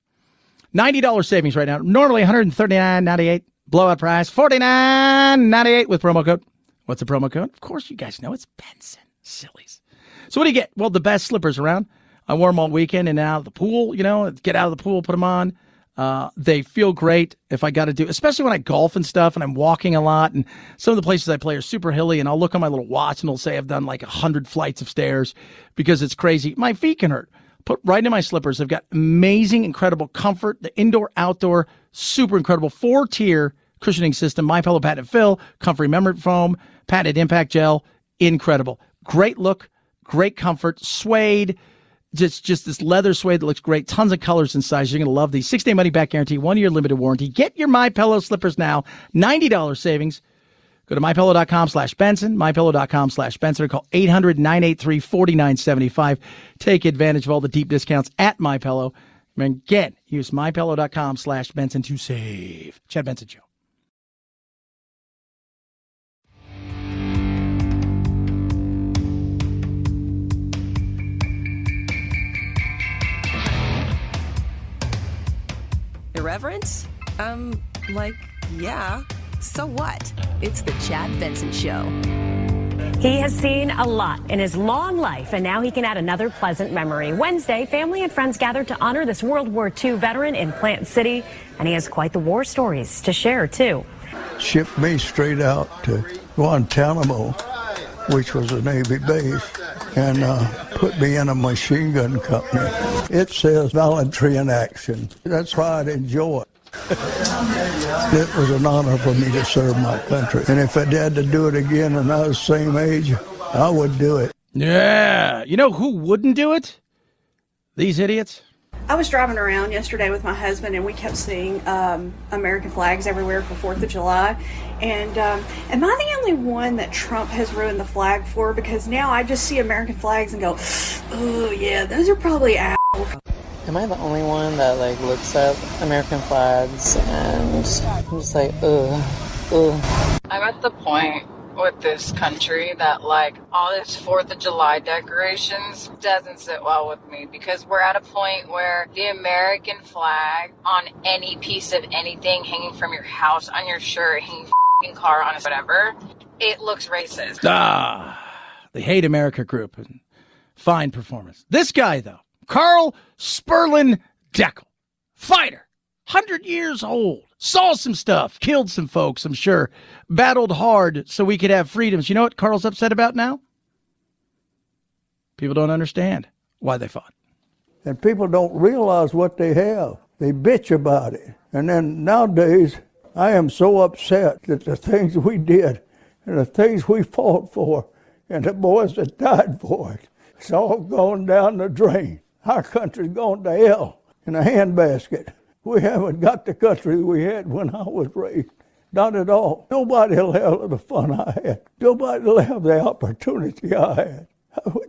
$90 savings right now. Normally $139.98. Blowout price $49.98 with promo code. What's the promo code? Of course, you guys know it's Benson. Sillies. So what do you get? Well, the best slippers around. I wore them all weekend and out of the pool, you know, get out of the pool, put them on. Uh, they feel great if I got to do, especially when I golf and stuff and I'm walking a lot. And some of the places I play are super hilly, and I'll look on my little watch and it'll say I've done like a hundred flights of stairs because it's crazy. My feet can hurt put right in my slippers. They've got amazing, incredible comfort. The indoor, outdoor, super incredible four tier cushioning system. My Pillow patented fill, comfy memory foam, patented impact gel. Incredible. Great look, great comfort, suede. Just, just this leather suede that looks great. Tons of colors and sizes. You're going to love these. Six day money back guarantee, one year limited warranty. Get your My Pillow slippers now. $90 savings. Go to mypillow.com slash Benson, mypillow.com slash Benson, or call 800 983 4975. Take advantage of all the deep discounts at MyPillow. And again, use mypillow.com slash Benson to save. Chad Benson Show. Irreverent? Um, like, yeah. So what? It's the Chad Benson Show. He has seen a lot in his long life, and now he can add another pleasant memory. Wednesday, family and friends gathered to honor this World War II veteran in Plant City, and he has quite the war stories to share, too. shipped me straight out to Guantanamo, which was a Navy base, and uh, put me in a machine gun company. It says voluntary in action. That's why I enjoy it. It was an honor for me to serve my country. And if I had to do it again when I was the same age, I would do it. Yeah. You know who wouldn't do it? These idiots. I was driving around yesterday with my husband, and we kept seeing um, American flags everywhere for Fourth of July. And um, am I the only one that Trump has ruined the flag for? Because now I just see American flags and go, "Oh yeah, those are probably out." Am I the only one that like looks at American flags and I'm just like, ugh, ugh. I'm at the point with this country that like all this Fourth of July decorations doesn't sit well with me because we're at a point where the American flag on any piece of anything hanging from your house, on your shirt, hanging f***ing car, on whatever, it looks racist. Ah, the Hate America group. Fine performance. This guy, though, Carl Sperlin Deckel, fighter, 100 years old, saw some stuff, killed some folks, I'm sure, battled hard so we could have freedoms. You know what Carl's upset about now? People don't understand why they fought. And people don't realize what they have. They bitch about it. And then nowadays, I am so upset that the things we did and the things we fought for and the boys that died for it, it's all gone down the drain. Our country's gone to hell in a handbasket. We haven't got the country we had when I was raised. Not at all. Nobody will have the fun I had. Nobody will have the opportunity I had.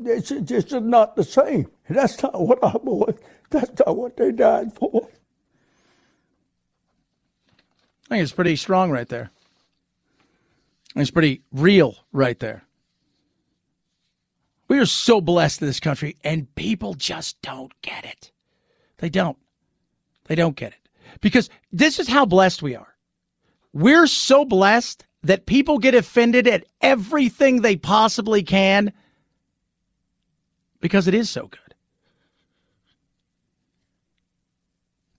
It's just not the same. That's not what our boys, that's not what they died for. I think it's pretty strong right there. It's pretty real right there. We are so blessed in this country, and people just don't get it. They don't. They don't get it. Because this is how blessed we are. We're so blessed that people get offended at everything they possibly can because it is so good.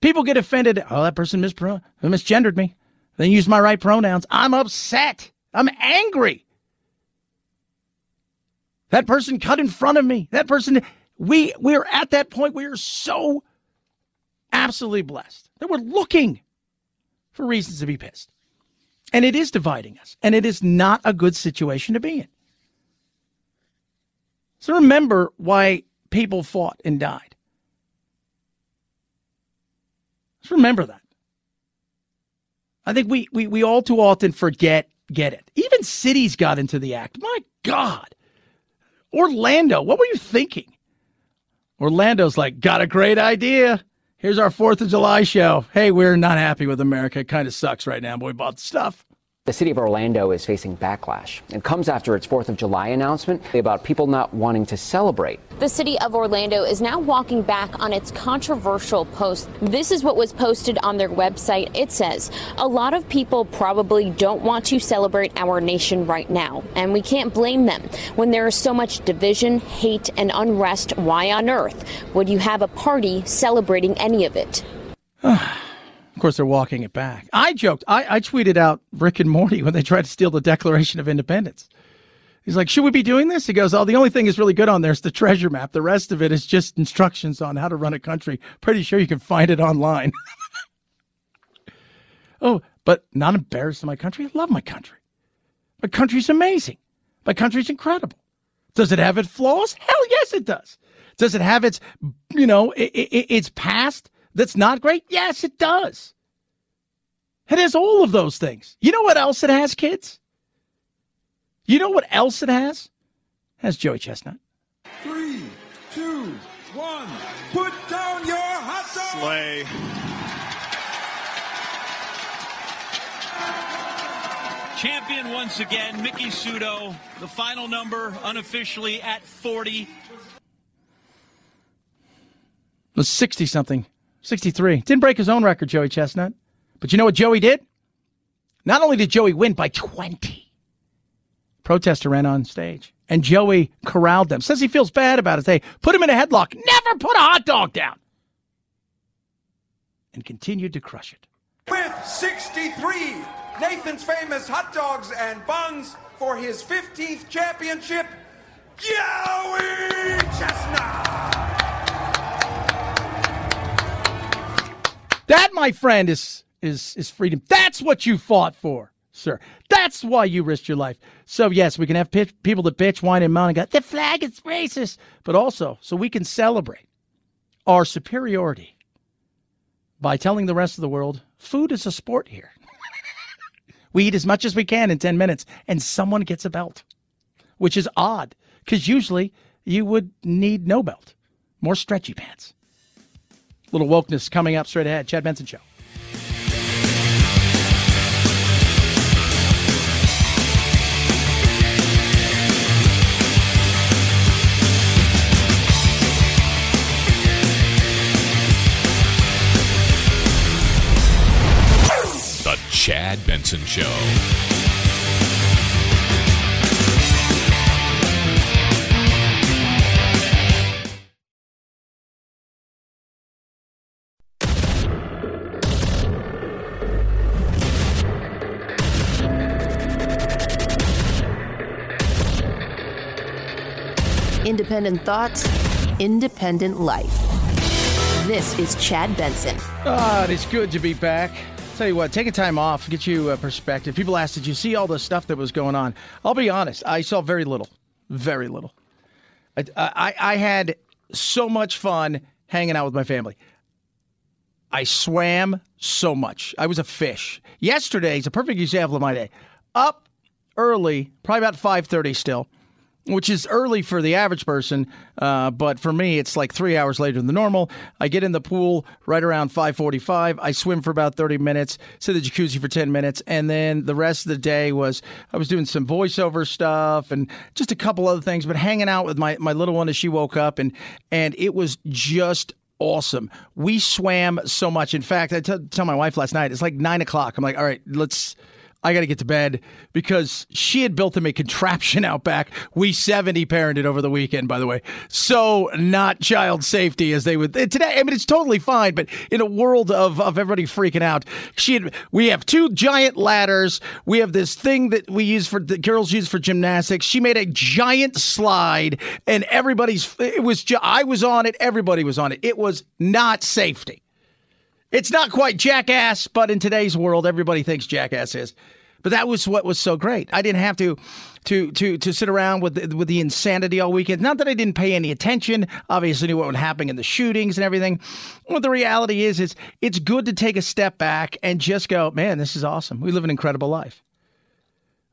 People get offended. Oh, that person mispro- misgendered me. They used my right pronouns. I'm upset. I'm angry. That person cut in front of me. That person, we we're at that point. We are so absolutely blessed that we're looking for reasons to be pissed. And it is dividing us. And it is not a good situation to be in. So remember why people fought and died. Just remember that. I think we, we, we all too often forget get it. Even cities got into the act. My God. Orlando, what were you thinking? Orlando's like, got a great idea. Here's our 4th of July show. Hey, we're not happy with America. It kind of sucks right now, but we bought stuff. The city of Orlando is facing backlash. It comes after its 4th of July announcement about people not wanting to celebrate. The city of Orlando is now walking back on its controversial post. This is what was posted on their website. It says, A lot of people probably don't want to celebrate our nation right now, and we can't blame them. When there is so much division, hate, and unrest, why on earth would you have a party celebrating any of it? Of course, they're walking it back. I joked. I, I tweeted out Rick and Morty when they tried to steal the Declaration of Independence. He's like, should we be doing this? He goes, oh, the only thing is really good on there is the treasure map. The rest of it is just instructions on how to run a country. Pretty sure you can find it online. oh, but not embarrassed in my country. I love my country. My country's amazing. My country's incredible. Does it have its flaws? Hell yes, it does. Does it have its, you know, i i its past that's not great? Yes, it does. It has all of those things. You know what else it has, kids? You know what else it has? It has Joey Chestnut. Three, two, one. Put down your hot dog. Slay. Champion once again, Miki Sudo. The final number unofficially at 40. The 60 something 63. Didn't break his own record, Joey Chestnut. But you know what Joey did? Not only did Joey win by 20, protester ran on stage and Joey corralled them. Says he feels bad about it. They put him in a headlock. Never put a hot dog down. And continued to crush it. With 63, Nathan's famous hot dogs and buns for his 15th championship, Joey Chestnut. That, my friend, is is is freedom. That's what you fought for, sir. That's why you risked your life. So yes, we can have pitch, people that bitch, whine, and moan and go, the flag is racist, but also so we can celebrate our superiority by telling the rest of the world food is a sport here. we eat as much as we can in 10 minutes, and someone gets a belt, which is odd because usually you would need no belt, more stretchy pants. Little wokeness coming up straight ahead. Chad Benson Show. The Chad Benson Show. Independent thoughts, independent life. This is Chad Benson. Ah, it is good to be back. Tell you what, take a time off, get you a perspective. People ask, did you see all the stuff that was going on? I'll be honest, I saw very little, very little. I, I, I had so much fun hanging out with my family. I swam so much. I was a fish. Yesterday is a perfect example of my day. Up early, probably about 5.30 still, which is early for the average person, uh, but for me, it's like three hours later than normal. I get in the pool right around 5:45. I swim for about 30 minutes, sit in the jacuzzi for 10 minutes, and then the rest of the day was I was doing some voiceover stuff and just a couple other things, but hanging out with my my little one as she woke up, and and it was just awesome. We swam so much. In fact, I t- tell my wife last night, it's like nine o'clock. I'm like, all right, let's. I got to get to bed because she had built him a contraption out back. We 70 parented over the weekend, by the way. So not child safety as they would today. I mean, it's totally fine, but in a world of, of everybody freaking out, she had, we have two giant ladders. We have this thing that we use for the girls use for gymnastics. She made a giant slide and everybody's, it was, I was on it. Everybody was on it. It was not safety. It's not quite jackass, but in today's world, everybody thinks jackass is. But that was what was so great. I didn't have to to to to sit around with the, with the insanity all weekend. Not that I didn't pay any attention. Obviously, knew what would happen in the shootings and everything. What the reality is is it's good to take a step back and just go, man, this is awesome. We live an incredible life.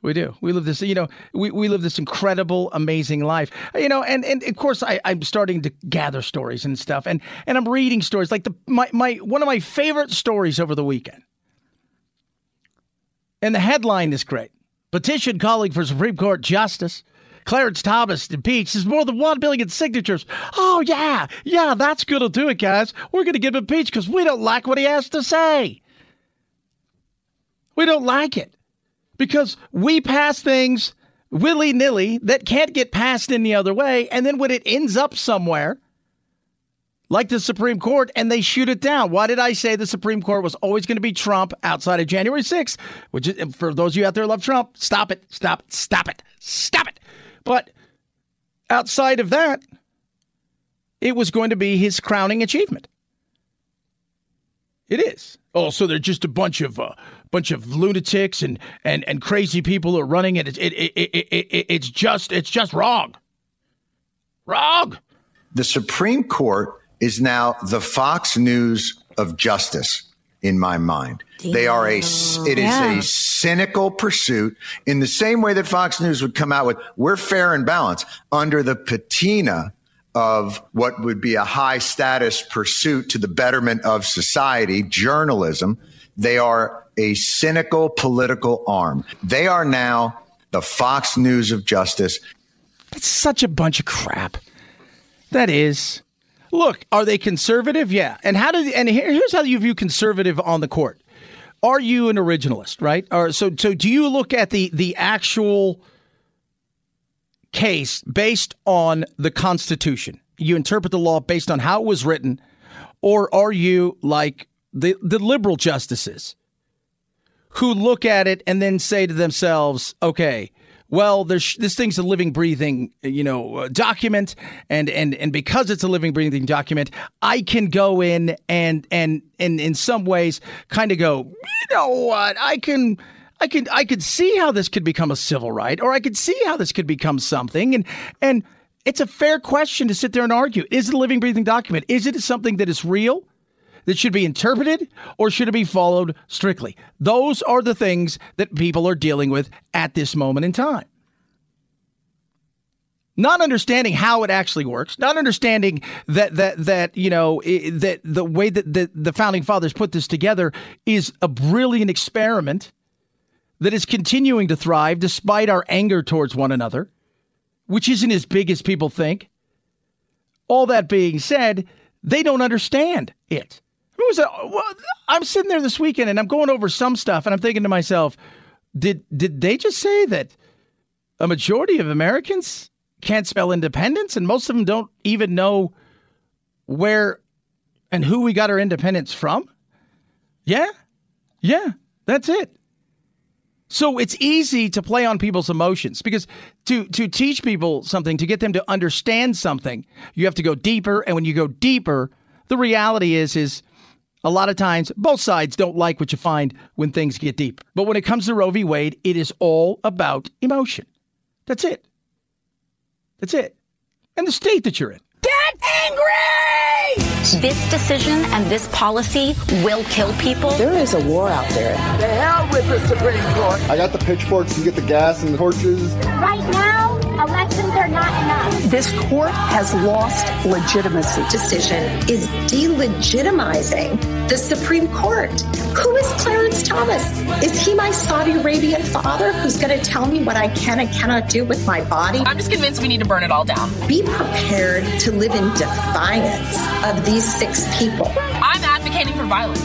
We do. We live this, you know, we, we live this incredible, amazing life. You know, and, and of course I, I'm starting to gather stories and stuff and, and I'm reading stories. Like the my, my one of my favorite stories over the weekend. And the headline is great. Petition calling for Supreme Court Justice. Clarence Thomas impeached. There's more than one billion signatures. Oh, yeah. Yeah, that's going to do it, guys. We're going to get him impeached because we don't like what he has to say. We don't like it because we pass things willy nilly that can't get passed any other way. And then when it ends up somewhere, like the Supreme Court, and they shoot it down. Why did I say the Supreme Court was always going to be Trump outside of January 6th? Which is, for those of you out there love Trump, stop it, stop stop it, stop it. But outside of that, it was going to be his crowning achievement. It is. Oh, so they're just a bunch of uh, bunch of lunatics and, and, and crazy people are running it. It, it, it, it, it. It's just it's just wrong. Wrong. The Supreme Court is now the Fox News of justice in my mind. Damn. They are a, it is yeah. a cynical pursuit in the same way that Fox News would come out with, we're fair and balanced under the patina of what would be a high status pursuit to the betterment of society, journalism. They are a cynical political arm. They are now the Fox News of justice. It's such a bunch of crap. That is. Look, are they conservative? Yeah. And how do and here, here's how you view conservative on the court. Are you an originalist, right? Or so so do you look at the the actual case based on the Constitution? You interpret the law based on how it was written, or are you like the the liberal justices who look at it and then say to themselves, okay, well, this thing's a living, breathing, you know, uh, document, and and and because it's a living, breathing document, I can go in and and and in some ways, kind of go, you know what, I can. I could I could see how this could become a civil right, or I could see how this could become something, and and it's a fair question to sit there and argue: Is it a living, breathing document? Is it something that is real? That should be interpreted or should it be followed strictly? Those are the things that people are dealing with at this moment in time. Not understanding how it actually works, not understanding that that that you know that the way that the, the founding fathers put this together is a brilliant experiment that is continuing to thrive despite our anger towards one another, which isn't as big as people think. All that being said, they don't understand it. Who was it? Well, I'm sitting there this weekend and I'm going over some stuff and I'm thinking to myself, did did they just say that a majority of Americans can't spell independence and most of them don't even know where and who we got our independence from? Yeah. Yeah, that's it. So it's easy to play on people's emotions because to to teach people something, to get them to understand something, you have to go deeper and when you go deeper, the reality is is a lot of times both sides don't like what you find when things get deep. But when it comes to Roe v. Wade, it is all about emotion. That's it. That's it. And the state that you're in. Get angry! This decision and this policy will kill people. There is a war out there. The hell with the Supreme Court. I got the pitchforks and get the gas and the torches. Right now, elections are not enough. This court has lost legitimacy. Decision is delegitimizing the Supreme Court. Who is Clarence Thomas? Is he my Saudi Arabian father who's going to tell me what I can and cannot do with my body? I'm just convinced we need to burn it all down. Be prepared to live in defiance of these six people. I'm advocating for violence.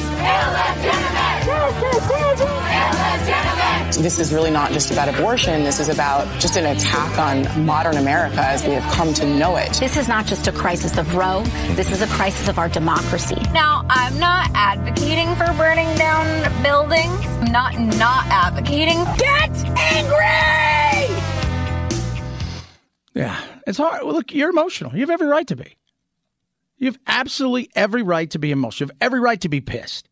This is really not just about abortion. This is about just an attack on modern America as we have come to know it. This is not just a crisis of Roe. This is a crisis of our democracy. Now, I'm not advocating for burning down buildings. I'm not not advocating. Get angry! Yeah, it's hard. Well, look, you're emotional. You have every right to be. You have absolutely every right to be emotional. You have every right to be pissed.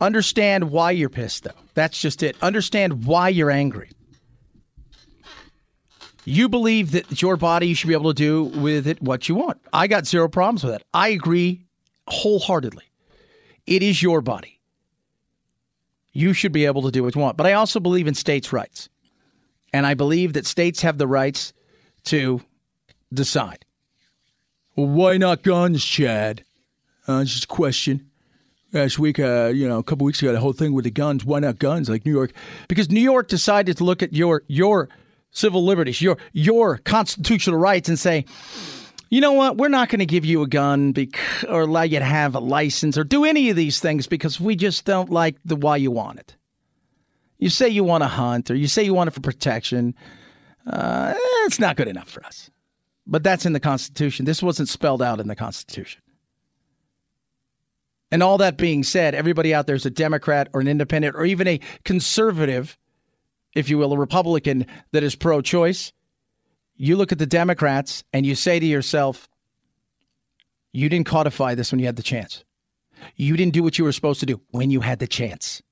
Understand why you're pissed, though. That's just it. Understand why you're angry. You believe that your body, you should be able to do with it what you want. I got zero problems with that. I agree wholeheartedly. It is your body. You should be able to do what you want. But I also believe in states' rights. And I believe that states have the rights to decide. Well, why not guns, Chad? Uh, just a question. Last week, uh, you know, a couple weeks ago, the whole thing with the guns. Why not guns? Like New York, because New York decided to look at your your civil liberties, your your constitutional rights, and say, you know what? We're not going to give you a gun bec- or allow you to have a license or do any of these things because we just don't like the why you want it. You say you want to hunt or you say you want it for protection. Uh, it's not good enough for us. But that's in the Constitution. This wasn't spelled out in the Constitution. And all that being said, everybody out there is a Democrat or an independent or even a conservative, if you will, a Republican that is pro choice. You look at the Democrats and you say to yourself, you didn't codify this when you had the chance. You didn't do what you were supposed to do when you had the chance.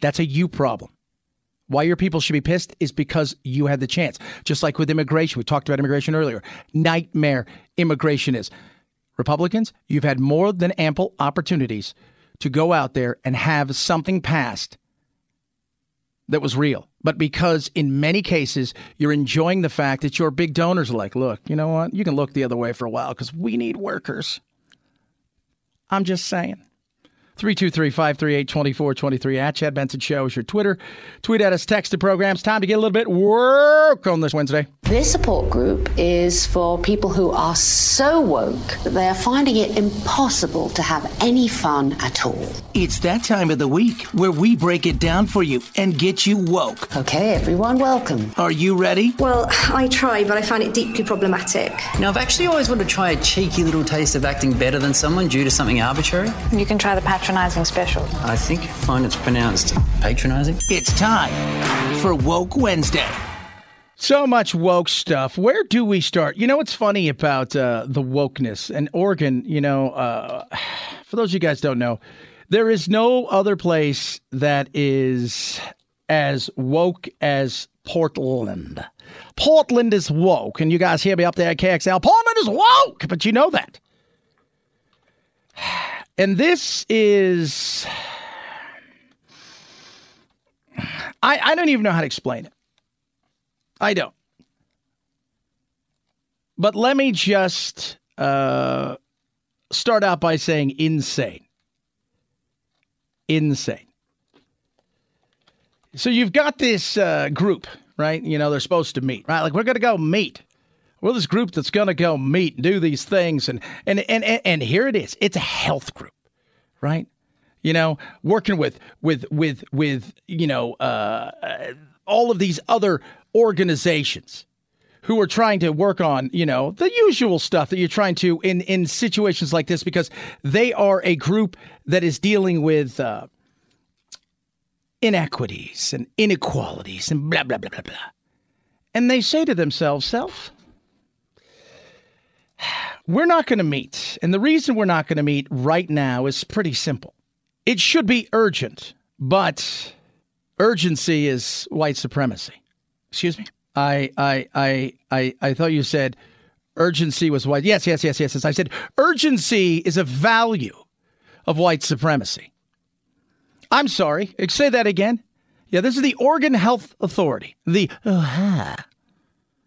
That's a you problem. Why your people should be pissed is because you had the chance. Just like with immigration, we talked about immigration earlier. Nightmare immigration is. Republicans, you've had more than ample opportunities to go out there and have something passed that was real. But because in many cases you're enjoying the fact that your big donors are like, look, you know what? You can look the other way for a while because we need workers. I'm just saying. 323-538-2423 at Chad Benson Show is your Twitter. Tweet at us, text the programs. Time to get a little bit work on this Wednesday. This support group is for people who are so woke that they are finding it impossible to have any fun at all. It's that time of the week where we break it down for you and get you woke. Okay, everyone, welcome. Are you ready? Well, I try, but I find it deeply problematic. Now, I've actually always wanted to try a cheeky little taste of acting better than someone due to something arbitrary. You can try the patronising special. I think you find it's pronounced patronising. It's time for Woke Wednesday. So much woke stuff. Where do we start? You know what's funny about uh, the wokeness and Oregon? You know, uh, for those of you guys don't know, there is no other place that is as woke as Portland. Portland is woke, and you guys hear me up there at KXL. Portland is woke, but you know that. And this is. I, I don't even know how to explain it. I don't. But let me just uh, start out by saying insane. Insane. So you've got this uh, group, right? You know, they're supposed to meet, right? Like, we're going to go meet. Well, this group that's going to go meet and do these things. And, and, and, and, and here it is. It's a health group, right? You know, working with, with, with, with, you know, uh, all of these other organizations who are trying to work on, you know, the usual stuff that you're trying to in in situations like this because they are a group that is dealing with uh, inequities and inequalities and blah blah blah blah blah. And they say to themselves, "Self, we're not going to meet." And the reason we're not going to meet right now is pretty simple. It should be urgent, but urgency is white supremacy. Excuse me. I I I I I thought you said urgency was white. Yes, yes, yes, yes, yes. I said urgency is a value of white supremacy. I'm sorry. Say that again. Yeah, this is the Oregon Health Authority. The uh,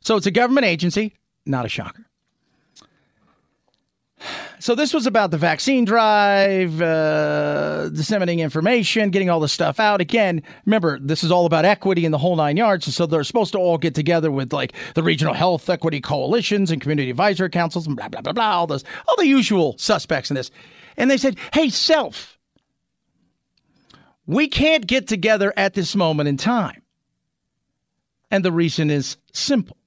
so it's a government agency. Not a shocker. So this was about the vaccine drive, uh, disseminating information, getting all the stuff out. Again, remember this is all about equity in the whole nine yards. And so they're supposed to all get together with like the regional health equity coalitions and community advisory councils and blah blah blah blah. All those, all the usual suspects in this. And they said, "Hey, self, we can't get together at this moment in time." And the reason is simple.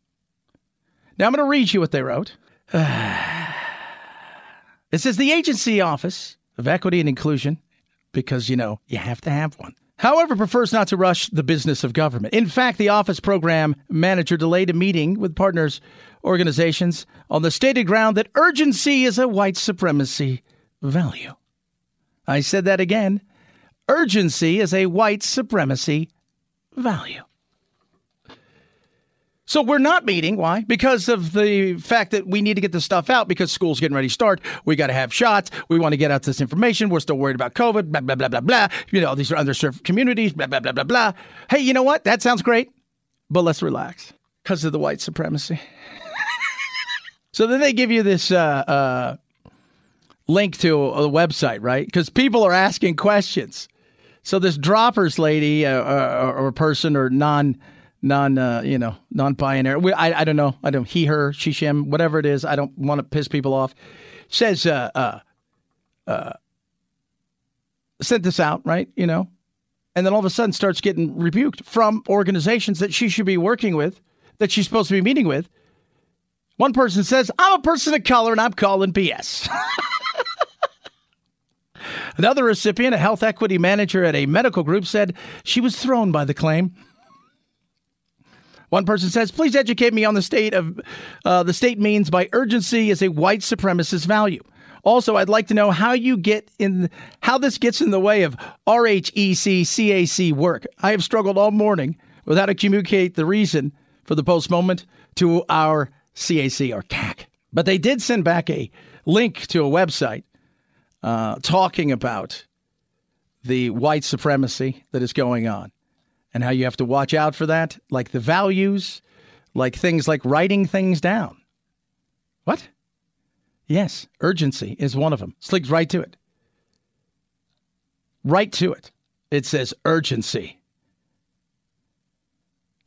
Now I'm going to read you what they wrote. It says the agency office of equity and inclusion, because, you know, you have to have one. However, prefers not to rush the business of government. In fact, the office program manager delayed a meeting with partners organizations on the stated ground that urgency is a white supremacy value. I said that again. Urgency is a white supremacy value. So we're not meeting. Why? Because of the fact that we need to get this stuff out because school's getting ready to start. We got to have shots. We want to get out this information. We're still worried about COVID, blah, blah, blah, blah, blah. You know, these are underserved communities, blah, blah, blah, blah, blah. Hey, you know what? That sounds great, but let's relax because of the white supremacy. so then they give you this uh, uh, link to a, a website, right? Because people are asking questions. So this droppers lady uh, or, or person or non non uh, you know non-binary. We, I, I don't know. I don't he her she him whatever it is. I don't want to piss people off. Says uh uh uh sent this out right? You know? And then all of a sudden starts getting rebuked from organizations that she should be working with that she's supposed to be meeting with. One person says i'm a person of color and i'm calling bs another recipient a health equity manager at a medical group said she was thrown by the claim one person says, "Please educate me on the state of uh, the state means by urgency is a white supremacist value." Also, I'd like to know how you get in how this gets in the way of RHEC CAC work. I have struggled all morning with how to communicate the reason for the postponement to our CAC or CAC. But they did send back a link to a website uh, talking about the white supremacy that is going on and how you have to watch out for that, like the values, like things like writing things down. What? Yes, urgency is one of them. Sligs right to it. Right to it. It says urgency.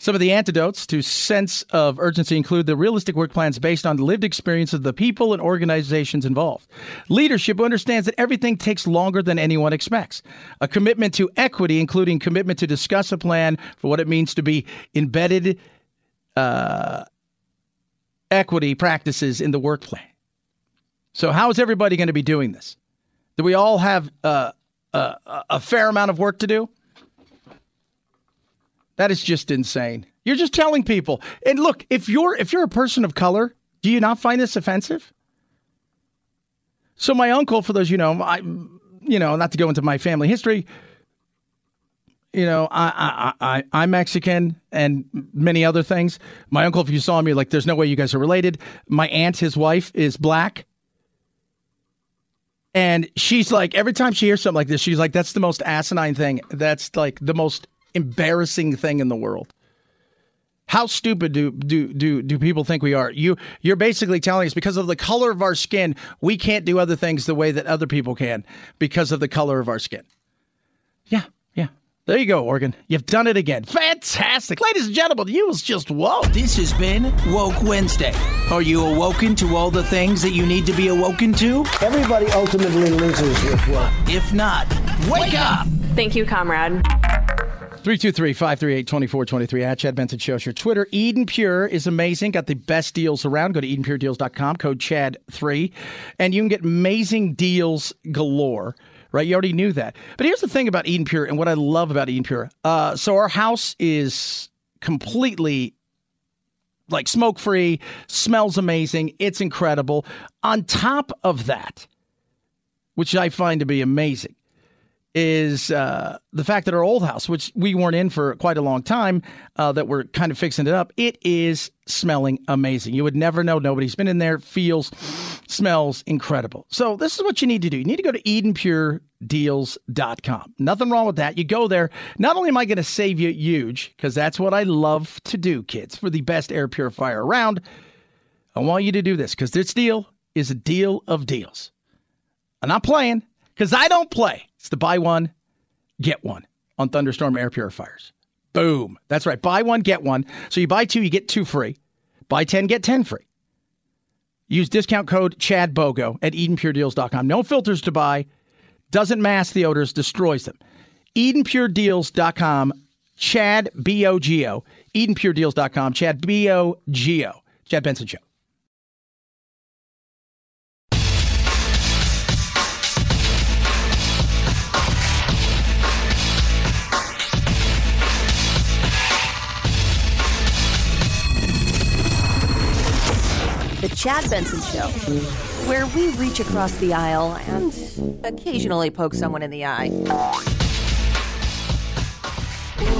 Some of the antidotes to sense of urgency include the realistic work plans based on the lived experience of the people and organizations involved. Leadership understands that everything takes longer than anyone expects. A commitment to equity, including commitment to discuss a plan for what it means to be embedded uh, equity practices in the work plan. So, how is everybody going to be doing this? Do we all have uh, uh, a fair amount of work to do? That is just insane. You're just telling people. And look, if you're if you're a person of color, do you not find this offensive? So my uncle, for those you know, I you know, not to go into my family history, you know, I, I, I, I'm Mexican and many other things. My uncle, if you saw me, like, there's no way you guys are related. My aunt, his wife, is black. And she's like, every time she hears something like this, she's like, that's the most asinine thing. That's like the most embarrassing thing in the world. How stupid do do do do people think we are? You you're basically telling us because of the color of our skin, we can't do other things the way that other people can because of the color of our skin. Yeah, yeah. There you go, Oregon. You've done it again. Fantastic. Ladies and gentlemen, you was just woke. This has been Woke Wednesday. Are you awoken to all the things that you need to be awoken to? Everybody ultimately loses with woke. If not, wake, wake up. Thank you, comrade. 323-538-2423 at Chad Benson Show. Your Twitter. Eden Pure is amazing. Got the best deals around. Go to EdenPureDeals.com, code CHAD3, and you can get amazing deals galore. Right? You already knew that. But here's the thing about Eden Pure and what I love about Eden Pure. Uh, so our house is completely like smoke free, smells amazing. It's incredible. On top of that, which I find to be amazing, is uh, the fact that our old house, which we weren't in for quite a long time, uh, that we're kind of fixing it up, it is smelling amazing. You would never know. Nobody's been in there. Feels, smells incredible. So this is what you need to do. You need to go to EdenPureDeals.com. Nothing wrong with that. You go there. Not only am I going to save you huge, because that's what I love to do, kids, for the best air purifier around. I want you to do this because this deal is a deal of deals. I'm not playing because I don't play. It's the buy one, get one on Thunderstorm air purifiers. Boom. That's right. Buy one, get one. So you buy two, you get two free. Buy 10, get 10 free. Use discount code CHADBOGO at EdenPureDeals.com. No filters to buy. Doesn't mask the odors, destroys them. EdenPureDeals.com. Chad B-O-G-O. EdenPureDeals.com. Chad B-O-G-O. Chad Benson Show. Chad Benson Show, where we reach across the aisle and occasionally poke someone in the eye.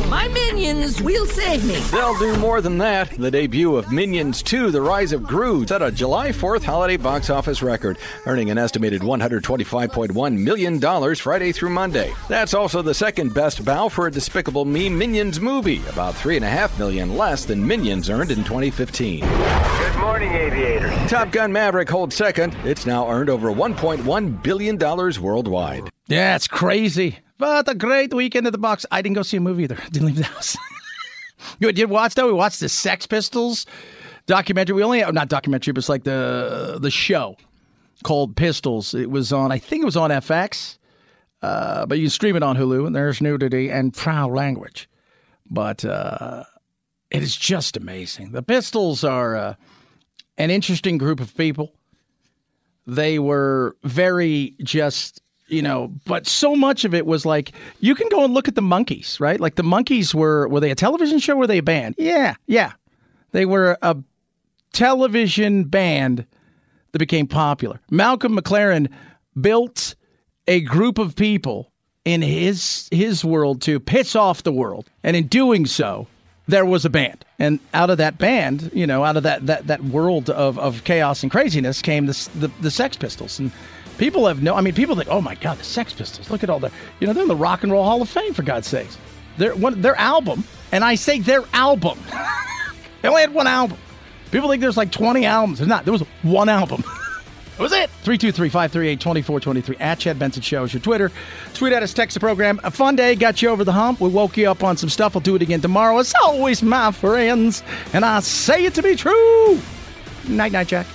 My minions will save me. They'll do more than that. The debut of Minions 2 The Rise of Gru set a July 4th holiday box office record, earning an estimated $125.1 million Friday through Monday. That's also the second best bow for a Despicable Me Minions movie, about 3.5 million less than Minions earned in 2015. Good morning, aviators. Top Gun Maverick holds second. It's now earned over $1.1 billion worldwide. Yeah, it's crazy. But a great weekend at the box. I didn't go see a movie either. Didn't leave the house. you did watch though? We watched the Sex Pistols documentary. We only not documentary, but it's like the the show called Pistols. It was on. I think it was on FX, uh, but you stream it on Hulu. And there's nudity and foul language, but uh, it is just amazing. The Pistols are uh, an interesting group of people. They were very just you know, but so much of it was like you can go and look at the Monkees, right? Like the Monkees were were they a television show? Were they a band? Yeah, yeah, they were a television band that became popular. Malcolm McLaren built a group of people in his his world to piss off the world, and in doing so, there was a band. And out of that band, you know, out of that that, that world of, of chaos and craziness came the, the the Sex Pistols and People have no. I mean, people think, "Oh my God, the Sex Pistols! Look at all the, you know, they're in the Rock and Roll Hall of Fame for God's sakes." Their one, their album, and I say their album. they only had one album. People think there's like 20 albums. There's not. There was one album. That was it. 323-538-2423 at Chad Benson Show is your Twitter. Tweet at us, text the program. A fun day, got you over the hump. We woke you up on some stuff. We'll do it again tomorrow. As always, my friends. And I say it to be true. Night, night, Jack.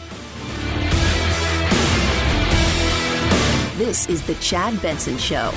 This is the Chad Benson Show.